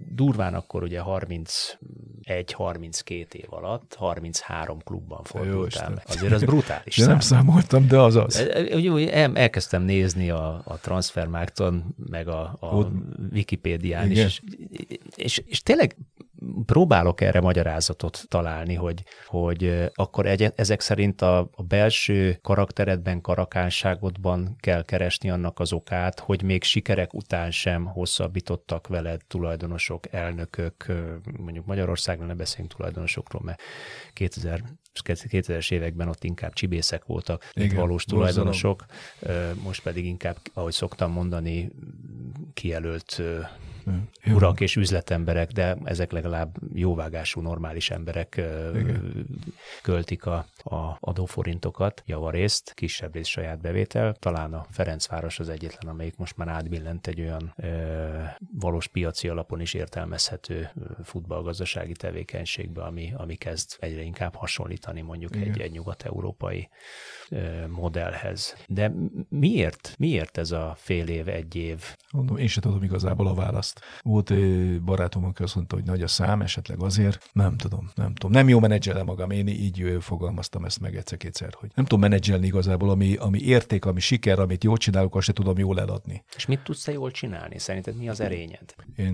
durván akkor ugye 31-32 év alatt 33 klubban fordultál. Azért az brutális de nem számoltam, de az az. El, elkezdtem nézni a, a Transfermarkton, meg a, a Wikipédián is, és, és, és tényleg próbálok erre magyarázatot találni, hogy, hogy akkor egy, ezek szerint a, a belső karakteredben, karakánságodban kell keresni annak az okát, hogy még sikerek után sem hosszabbítottak veled tulajdonosok, elnökök, mondjuk Magyarországon ne beszéljünk tulajdonosokról, mert 2000 2000-es években ott inkább csibészek voltak, Igen, valós tulajdonosok, most pedig inkább, ahogy szoktam mondani, kijelölt Jó. urak és üzletemberek, de ezek legalább jóvágású, normális emberek Igen. költik a, a adóforintokat javarészt, kisebb rész saját bevétel. Talán a Ferencváros az egyetlen, amelyik most már átbillent egy olyan ö, valós piaci alapon is értelmezhető futballgazdasági tevékenységbe, ami, ami kezd egyre inkább hasonlítani mondjuk egy, egy nyugat-európai modellhez. De miért? Miért ez a fél év, egy év? Mondom, én sem tudom igazából a választ. Volt barátom, aki azt mondta, hogy nagy a szám, esetleg azért. Nem tudom, nem tudom. Nem jó menedzselem magam, én így fogalmaztam ezt meg egyszer-kétszer, hogy nem tudom menedzselni igazából, ami, ami érték, ami siker, amit jól csinálok, azt se tudom jól eladni. És mit tudsz jól csinálni? Szerinted mi az erényed? Én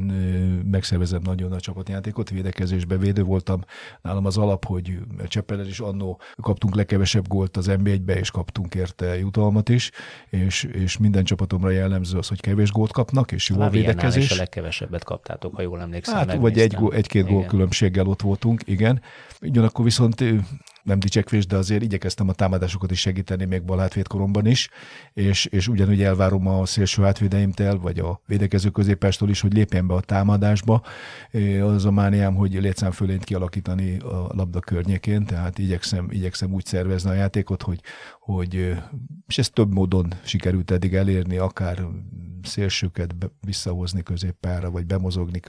megszervezem nagyon nagy csapatjátékot, védekezésbe védő voltam. Nálam az alap, hogy Cseppelen is annó kaptunk legkevesebb gólt az NB1-be, és kaptunk érte jutalmat is, és, és minden csapatomra jellemző az, hogy kevés gólt kapnak, és jó a védekezés. Legkevesebbet kaptátok, ha jól emlékszem. Hát, vagy egy, egy-két gól különbséggel ott voltunk, igen. Ugyanakkor viszont nem dicsekvés, de azért igyekeztem a támadásokat is segíteni még bal koromban is, és, és ugyanúgy elvárom a szélső hátvédeimtől, vagy a védekező középestől is, hogy lépjen be a támadásba. Az a mániám, hogy létszám fölényt kialakítani a labda környékén, tehát igyekszem, igyekszem úgy szervezni a játékot, hogy, hogy és ezt több módon sikerült eddig elérni, akár szélsőket visszahozni középpára, vagy bemozogni,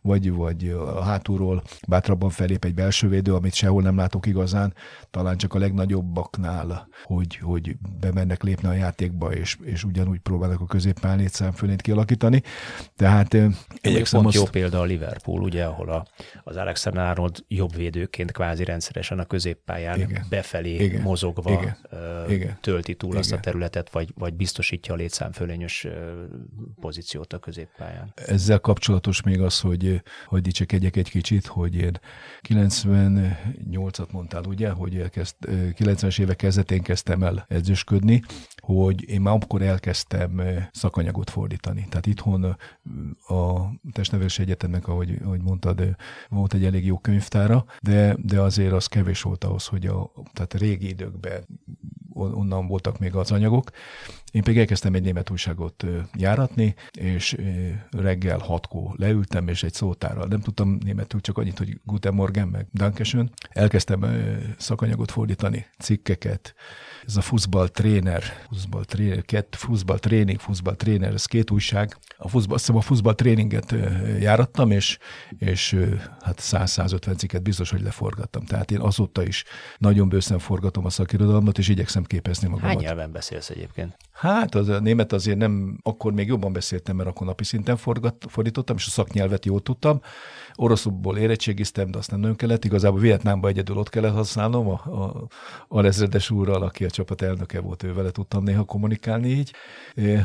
vagy, vagy a hátulról bátrabban felép egy belső védő, amit sehol nem látok igazán, talán csak a legnagyobbaknál, hogy, hogy bemennek lépni a játékba, és, és ugyanúgy próbálnak a középpál szám fölét kialakítani. Tehát igyekszem azt... jó példa a Liverpool, ugye, ahol a, az Alexander Arnold jobbvédőként kvázi rendszeresen a középpályán Igen. befelé Igen. mozogva Igen. Uh, Igen. tölti túl Igen. azt a területet, vagy, vagy biztosítja a létszám fölényös pozíciót a középpályán. Ezzel kapcsolatos még az, hogy, hogy dicsekedjek egy kicsit, hogy én 98-at mondtál, ugye, hogy elkezd, 90-es évek kezdetén kezdtem el edzősködni, hogy én már akkor elkezdtem szakanyagot fordítani. Tehát itthon a Testnevelési Egyetemnek, ahogy, ahogy mondtad, volt egy elég jó könyvtára, de, de azért az kevés volt ahhoz, hogy a, tehát régi időkben onnan voltak még az anyagok. Én pedig elkezdtem egy német újságot járatni, és reggel hatkor leültem, és egy szótárral nem tudtam németül, csak annyit, hogy Guten Morgen, meg Dankeschön. Elkezdtem szakanyagot fordítani, cikkeket, ez a futball tréner, futball tréner, két futball tréning, futball tréner, ez két újság. A futball, a futball tréninget járattam, és, és hát 100-150 cikket biztos, hogy leforgattam. Tehát én azóta is nagyon bőszen forgatom a szakirodalmat, és igyekszem képezni magamat. Hány nyelven beszélsz egyébként? Hát az a német azért nem, akkor még jobban beszéltem, mert akkor napi szinten forgat, fordítottam, és a szaknyelvet jól tudtam. Oroszból érettségiztem, de azt nem nagyon kellett. Igazából Vietnámban egyedül ott kellett használnom, a, a, a lezredes úrral, aki a csapat elnöke volt, ő vele tudtam néha kommunikálni így.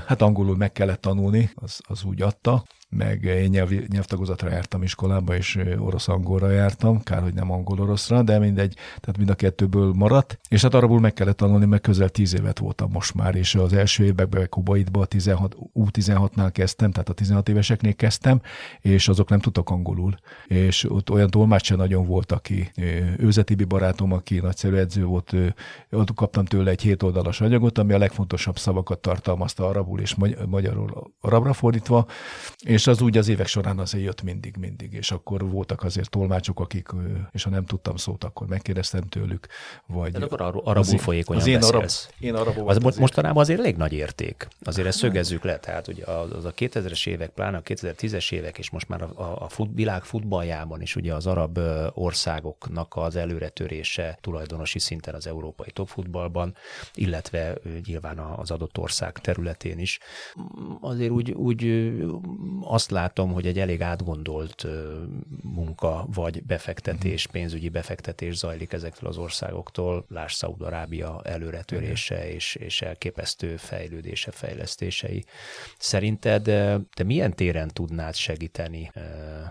Hát angolul meg kellett tanulni, az, az úgy adta meg én nyelv, nyelvtagozatra jártam iskolába, és orosz-angolra jártam, kár, hogy nem angol-oroszra, de mindegy, tehát mind a kettőből maradt. És hát arabul meg kellett tanulni, mert közel tíz évet voltam most már, és az első években Kubaitba 16, U16-nál kezdtem, tehát a 16 éveseknél kezdtem, és azok nem tudtak angolul. És ott olyan tolmács sem nagyon volt, aki őzetibi barátom, aki nagyszerű edző volt, ott kaptam tőle egy hét oldalas anyagot, ami a legfontosabb szavakat tartalmazta arabul és magyarul arabra fordítva, és az úgy az évek során azért jött mindig, mindig, és akkor voltak azért tolmácsok, akik, és ha nem tudtam szót, akkor megkérdeztem tőlük, vagy... De akkor ar- arabul folyékonyan az én beszélsz. Arab, én arabul az azért. Mostanában azért elég nagy érték. Azért ezt szögezzük le, tehát ugye az a 2000-es évek, pláne a 2010-es évek, és most már a, a fut, világ futballjában is ugye az arab országoknak az előretörése tulajdonosi szinten az európai topfutballban, illetve nyilván az adott ország területén is. Azért úgy, úgy azt látom, hogy egy elég átgondolt munka vagy befektetés, mhm. pénzügyi befektetés zajlik ezektől az országoktól. Láss Szaúd-Arábia előretörése és, és elképesztő fejlődése, fejlesztései. Szerinted te milyen téren tudnád segíteni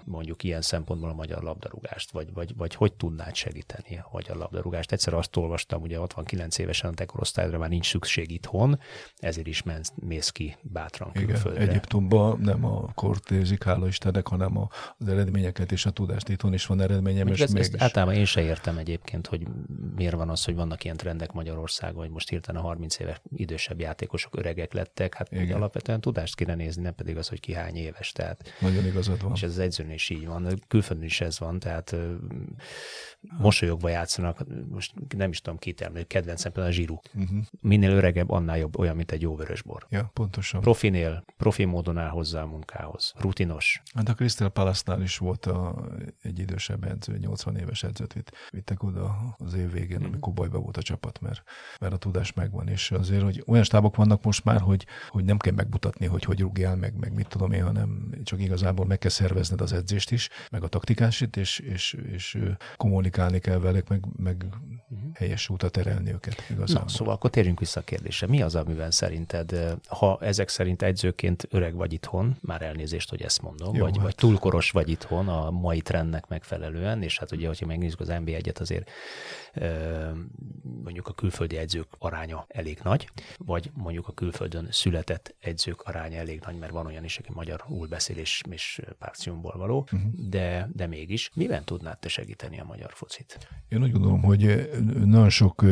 mondjuk ilyen szempontból a magyar labdarúgást, vagy, vagy, vagy hogy tudnád segíteni a magyar labdarúgást? Egyszer azt olvastam, ugye 69 évesen a te korosztályodra már nincs szükség itthon, ezért is mensz, mész ki bátran külföldre. Igen, Egyiptomban nem a skort érzik, hála Istennek, hanem az eredményeket és a tudást. Itthon is van eredményem, és ezt, ezt általában én se értem egyébként, hogy miért van az, hogy vannak ilyen trendek Magyarországon, hogy most hirtelen a 30 éves idősebb játékosok öregek lettek. Hát Igen. alapvetően tudást kéne nézni, nem pedig az, hogy ki hány éves. Tehát, Nagyon igazad van. És ez az edzőn is így van, külföldön is ez van, tehát mosolyogva játszanak, most nem is tudom kitermelni, kedvencem például a zsíru. Uh-huh. Minél öregebb, annál jobb, olyan, mint egy jó vörösbor. Ja, pontosan. Profinél, profi módon áll hozzá a munkához. Rutinos. Hát a Crystal Palace-nál is volt a, egy idősebb edző, 80 éves edzőt vitt, vittek oda az év végén, uh-huh. amikor bajba volt a csapat, mert, mert a tudás megvan. És azért, hogy olyan stábok vannak most már, hogy, hogy nem kell megmutatni, hogy hogy rúgjál meg, meg mit tudom én, hanem csak igazából meg kell szervezned az edzést is, meg a taktikásit, és, és, és kommunikálni kell velük, meg, meg uh-huh. helyes útra terelni őket igazából. Na, szóval akkor térjünk vissza a kérdésre. Mi az, amiben szerinted, ha ezek szerint edzőként öreg vagy itthon, már elnézést, hogy ezt mondom, Jó, vagy, hát. vagy túlkoros vagy itthon a mai trendnek megfelelően, és hát ugye, hogyha megnézzük az NB1-et, azért mondjuk a külföldi edzők aránya elég nagy, vagy mondjuk a külföldön született edzők aránya elég nagy, mert van olyan is, aki magyarul beszél és, és párciumból való, uh-huh. de, de mégis. Miben tudnád te segíteni a magyar focit? Én úgy gondolom, hogy nagyon sok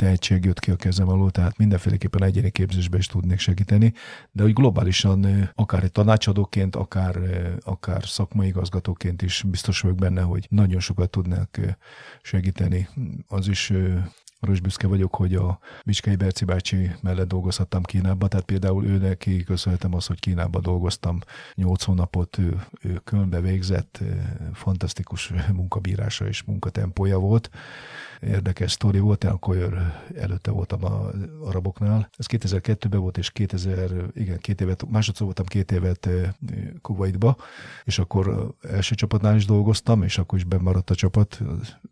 tehetség jött ki a kezem alól, tehát mindenféleképpen egyéni képzésbe is tudnék segíteni, de úgy globálisan akár egy tanácsadóként, akár, akár szakmai igazgatóként is biztos vagyok benne, hogy nagyon sokat tudnák segíteni. Az is arra is büszke vagyok, hogy a Bicskei Berci bácsi mellett dolgozhattam Kínába, tehát például ő neki köszönhetem azt, hogy Kínába dolgoztam. 8 hónapot, ő, ő Kölnbe végzett, fantasztikus munkabírása és munkatempója volt, érdekes sztori volt, én akkor előtte voltam a araboknál. Ez 2002-ben volt, és 2000, igen, két évet, másodszor voltam két évet Kuwaitba, és akkor első csapatnál is dolgoztam, és akkor is bemaradt a csapat,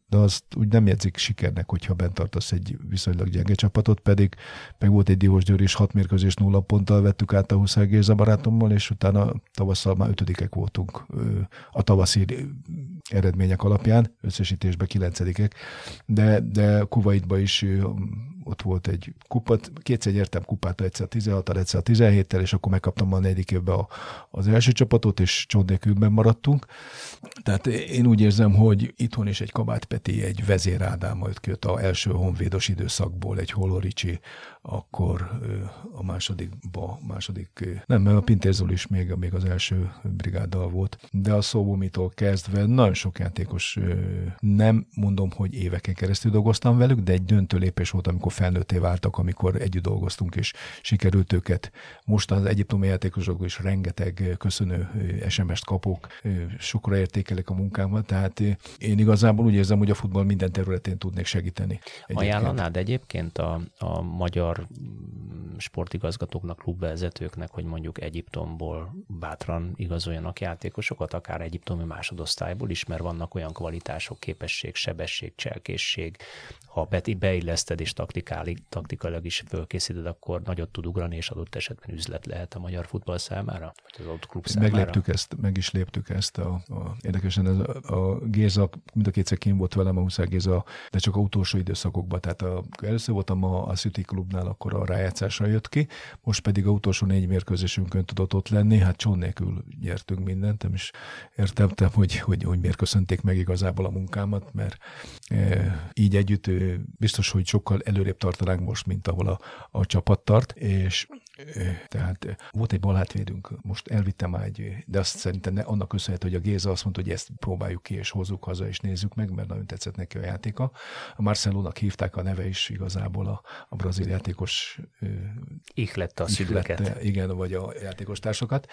de azt úgy nem jegyzik sikernek, hogyha bent tartasz egy viszonylag gyenge csapatot, pedig meg volt egy Diós Győr is hat mérkőzés nulla ponttal vettük át a Huszár Géza barátommal, és utána tavasszal már ötödikek voltunk a tavaszi eredmények alapján, összesítésben kilencedikek, de, de Kuwaitba is ott volt egy kupat, kétszer nyertem kupát, egyszer 16 egyszer 17-tel, és akkor megkaptam a negyedik évben az első csapatot, és csont maradtunk. Tehát én úgy érzem, hogy itthon is egy Kabát Peti, egy vezér Ádám majd kijött a első honvédos időszakból, egy Holoricsi, akkor a másodikba, második, nem, mert a Pintér is még, még az első brigáddal volt, de a Szobomitól kezdve nagyon sok játékos, nem mondom, hogy éveken keresztül dolgoztam velük, de egy döntő lépés volt, amikor felnőtté váltak, amikor együtt dolgoztunk, és sikerült őket. Most az egyiptomi játékosok is rengeteg köszönő SMS-t kapok, sokra értékelek a munkámat, tehát én igazából úgy érzem, hogy a futball minden területén tudnék segíteni. Egyébként. Ajánlanád egyébként a, a magyar sportigazgatóknak, klubvezetőknek, hogy mondjuk Egyiptomból bátran igazoljanak játékosokat, akár egyiptomi másodosztályból is, mert vannak olyan kvalitások, képesség, sebesség, cselkészség, ha beilleszted és taktikailag is fölkészíted, akkor nagyot tud ugrani, és adott esetben üzlet lehet a magyar futball számára, vagy az ott klub számára. Megléptük ezt, meg is léptük ezt. A, a, érdekesen ez a, a Géza, mind a kétszer kim volt velem a Huszár Géza, de csak a utolsó időszakokban. Tehát a, először voltam a, a City klubnál, akkor a rájátszásra jött ki, most pedig a utolsó négy mérkőzésünkön tudott ott lenni, hát cson nélkül nyertünk mindent, nem is értettem, hogy, hogy, hogy miért köszönték meg igazából a munkámat, mert e, így együtt biztos, hogy sokkal előrébb tartanánk most, mint ahol a, a csapat tart, és tehát volt egy balhátvédünk, most elvittem már egy, de azt szerintem ne, annak köszönhető, hogy a Géza azt mondta, hogy ezt próbáljuk ki, és hozzuk haza, és nézzük meg, mert nagyon tetszett neki a játéka. A Marcelónak hívták a neve is igazából a, a brazil játékos. Ihlette a szülőket. Igen, vagy a játékos társakat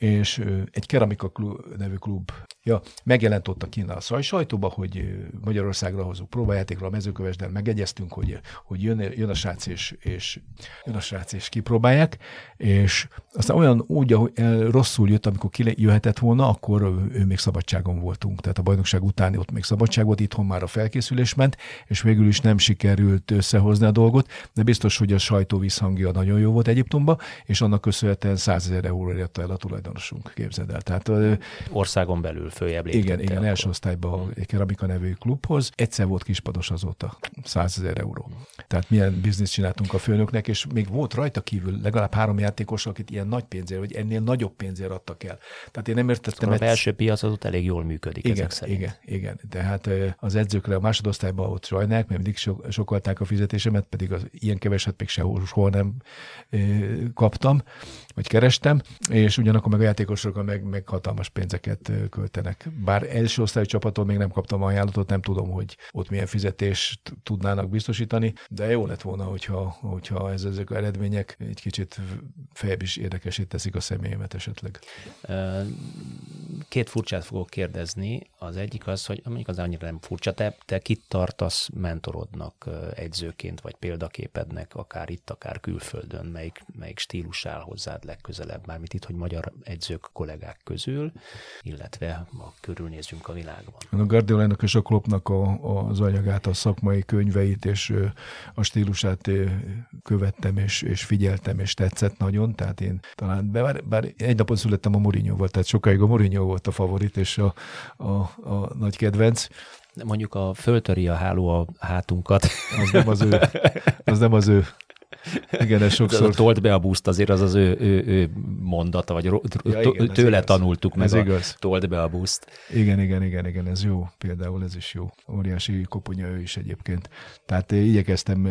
és egy keramika klub, nevű klub ja, megjelent ott a kínál a sajtóba, hogy Magyarországra hozunk próbájátékra a mezőkövesden, megegyeztünk, hogy, hogy jön, jön a srác és, és jön a srác és kipróbálják, és aztán olyan úgy, ahogy rosszul jött, amikor jöhetett volna, akkor ő még szabadságon voltunk. Tehát a bajnokság után ott még szabadság volt, itthon már a felkészülés ment, és végül is nem sikerült összehozni a dolgot, de biztos, hogy a sajtó visszhangja nagyon jó volt Egyiptomba, és annak köszönhetően 100 ezer euróra el a tulajdon tulajdonosunk, képzeld el. Tehát, Országon belül följebb Igen, igen, akkor. első osztályban egy keramika nevű klubhoz. Egyszer volt kispados azóta, 100 ezer euró. Tehát milyen bizniszt csináltunk a főnöknek, és még volt rajta kívül legalább három játékos, akit ilyen nagy pénzért, vagy ennél nagyobb pénzért adtak el. Tehát én nem értettem. Szóval a belső piac az ott elég jól működik igen, ezek szerint. Igen, igen. Tehát az edzőkre a másodosztályban ott sajnálják, mert mindig so, sokalták a fizetésemet, pedig az ilyen keveset még sehol soha nem kaptam, vagy kerestem, és ugyanakkor meg a játékosokra meg, meg hatalmas pénzeket költenek. Bár első osztályú csapattól még nem kaptam ajánlatot, nem tudom, hogy ott milyen fizetést tudnának biztosítani, de jó lett volna, hogyha, hogyha ez, ezek a eredmények egy kicsit fejebb is érdekesít teszik a személyemet esetleg. Két furcsát fogok kérdezni. Az egyik az, hogy mondjuk az annyira nem furcsa, te, te kit tartasz mentorodnak, egyzőként, vagy példaképednek, akár itt, akár külföldön, melyik, melyik stílus áll hozzád legközelebb, mármint itt, hogy magyar edzők kollégák közül, illetve ma körülnézünk a világban. A Guardiolának és a Kloppnak a, az anyagát, a szakmai könyveit és a stílusát követtem és, és figyeltem, és tetszett nagyon, tehát én talán, bár, bár egy napon születtem a Mourinho-val, tehát sokáig a Mourinho volt a favorit és a, a, a nagy kedvenc, mondjuk a föltöri a háló a hátunkat. Az nem az ő, az nem az ő igen, ez sokszor. Tolt be a buszt, azért az az ő, ő, ő mondata, vagy ja, igen, tőle igaz. tanultuk meg ez a igaz. tolt be a buszt. Igen, igen, igen, igen, ez jó. Például ez is jó. Óriási koponya ő is egyébként. Tehát igyekeztem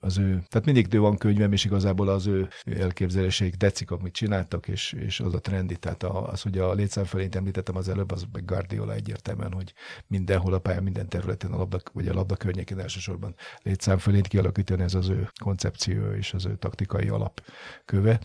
az ő, tehát mindig ő van könyvem, és igazából az ő elképzeléseik tetszik, amit csináltak, és, és az a trendi. Tehát az, hogy a létszám felé említettem az előbb, az meg Guardiola egyértelműen, hogy mindenhol a pályán, minden területen, a labda, vagy a labda környékén elsősorban létszám felé kialakítani, ez az ő koncepció és az ő taktikai alapköve.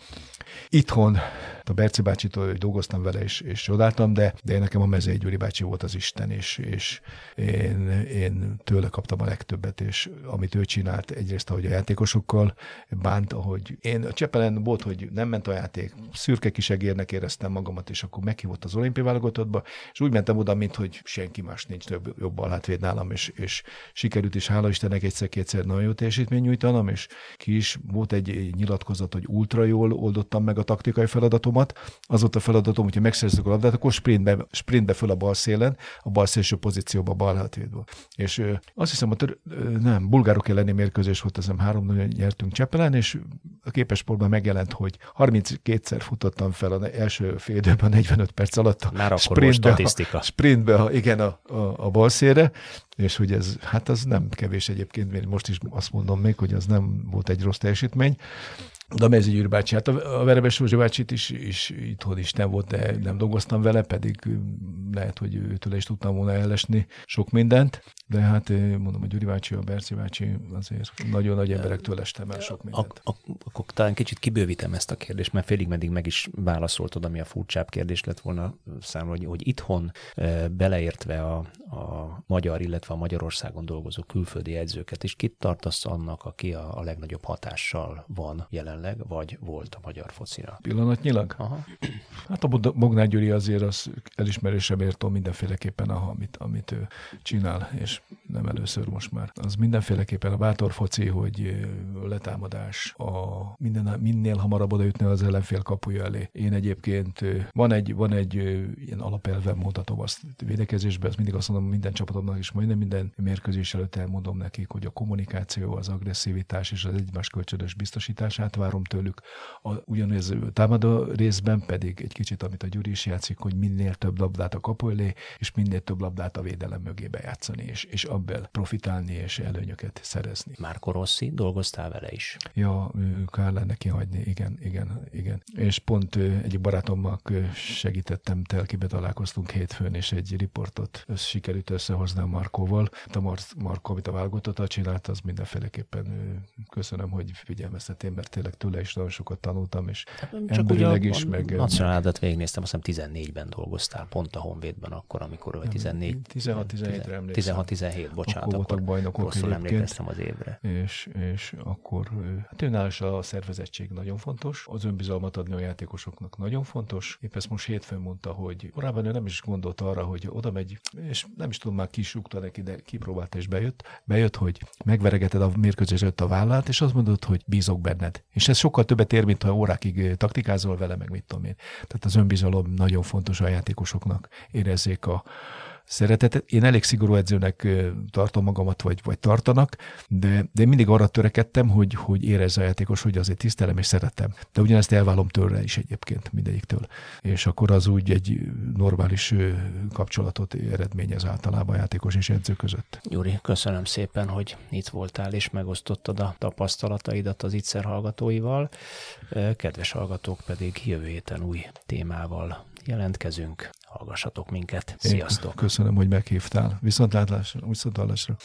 Itthon a Berci bácsitól dolgoztam vele, és, és csodáltam, de, de nekem a Mezei Gyuri bácsi volt az Isten, és, és én, én tőle kaptam a legtöbbet, és amit ő csinált, egyrészt, ahogy a játékosokkal bánt, ahogy én a Csepelen volt, hogy nem ment a játék, szürke kisegérnek éreztem magamat, és akkor meghívott az olimpiai válogatottba, és úgy mentem oda, mint hogy senki más nincs több jobb alátvéd nálam, és, és sikerült is, hála Istennek egyszer-kétszer nagyon jó teljesítmény nyújtanom, és ki is volt egy nyilatkozat, hogy ultra jól oldottam meg a taktikai feladatomat. Az volt a feladatom, hogyha megszerzük a labdát, akkor sprintbe, sprintbe föl a bal szélen, a bal szélső pozícióba, a bal hátvédből. És azt hiszem, hogy nem, bulgárok elleni mérkőzés volt, azt hiszem három nyertünk Csepelen, és a képesportban megjelent, hogy 32-szer futottam fel az első fél időben 45 perc alatt. Már akkor sprintbe, statisztika. A, sprintbe, a, igen, a, a, a bal szélre, és hogy ez, hát az nem kevés egyébként, mert most is azt mondom még, hogy az nem volt egy rossz teljesítmény, de a Mezőgyűr bácsi, hát a Verebes Józsi bácsit is, is itthon is nem volt, de nem dolgoztam vele, pedig lehet, hogy őtől is tudtam volna ellesni sok mindent, de hát mondom, a Gyuri bácsi, a Berci bácsi azért nagyon nagy emberektől estem el sok mindent. Ak- ak- akkor talán kicsit kibővítem ezt a kérdést, mert félig meddig meg is válaszoltad, ami a furcsább kérdés lett volna számomra, hogy, hogy itthon beleértve a, a magyar, illetve a Magyarországon dolgozó külföldi edzőket, és kit tartasz annak, aki a, a legnagyobb hatással van jelenleg, vagy volt a magyar focira? Pillanatnyilag? Aha. Hát a Bognár Gyuri azért az elismerésre mértó mindenféleképpen, amit, amit ő csinál, és nem először most már. Az mindenféleképpen a bátor foci, hogy letámadás, a minden, minél hamarabb odaütni az ellenfél kapuja elé. Én egyébként van egy, van egy ilyen alapelve mutatom azt védekezésben, ezt mindig azt mondom minden csapatomnak is, majdnem minden mérkőzés előtt elmondom nekik, hogy a kommunikáció, az agresszivitás és az egymás kölcsönös biztosítását várom tőlük. A, ugyanez támadó részben pedig egy kicsit, amit a Gyuri is játszik, hogy minél több labdát a kapu elé, és minél több labdát a védelem mögé bejátszani, és, és abból profitálni és előnyöket szerezni. Márko Rossi, dolgoztál vele is? Ja, kár lenne kihagyni, igen, igen, igen. És pont egy barátommal segítettem, telkibe találkoztunk hétfőn, és egy riportot össz, sikerült összehozni a Markóval. A Mar- Marko, amit a válogatottal csinált, az mindenféleképpen köszönöm, hogy figyelmeztetém, mert tényleg tőle is nagyon sokat tanultam, és hát, emberileg is, meg... Nacionálat végignéztem, azt hiszem 14-ben dolgoztál, pont a Honvédben akkor, amikor, vagy 14... 16-17-re emlékszem. 17, bocsánat. Akkor voltak bajnokok rosszul emlékeztem az évre. És, és akkor hát őnál is a szervezettség nagyon fontos, az önbizalmat adni a játékosoknak nagyon fontos. Épp ezt most hétfőn mondta, hogy korábban ő nem is gondolt arra, hogy oda megy, és nem is tudom, már kisúgta neki, de kipróbálta és bejött. Bejött, hogy megveregeted a mérkőzés előtt a vállát, és azt mondod, hogy bízok benned. És ez sokkal többet ér, mint ha órákig taktikázol vele, meg mit tudom én. Tehát az önbizalom nagyon fontos a játékosoknak. Érezzék a, szeretetet. Én elég szigorú edzőnek tartom magamat, vagy, vagy tartanak, de, de mindig arra törekedtem, hogy, hogy érezze a játékos, hogy azért tisztelem és szeretem. De ugyanezt elvállom tőle is egyébként, mindegyiktől. És akkor az úgy egy normális kapcsolatot eredményez általában a játékos és edző között. Gyuri, köszönöm szépen, hogy itt voltál és megosztottad a tapasztalataidat az ITSZER hallgatóival. Kedves hallgatók pedig jövő héten új témával jelentkezünk. Hallgassatok minket. Sziasztok! Én köszönöm, hogy meghívtál. Viszontlátásra, viszontlátásra.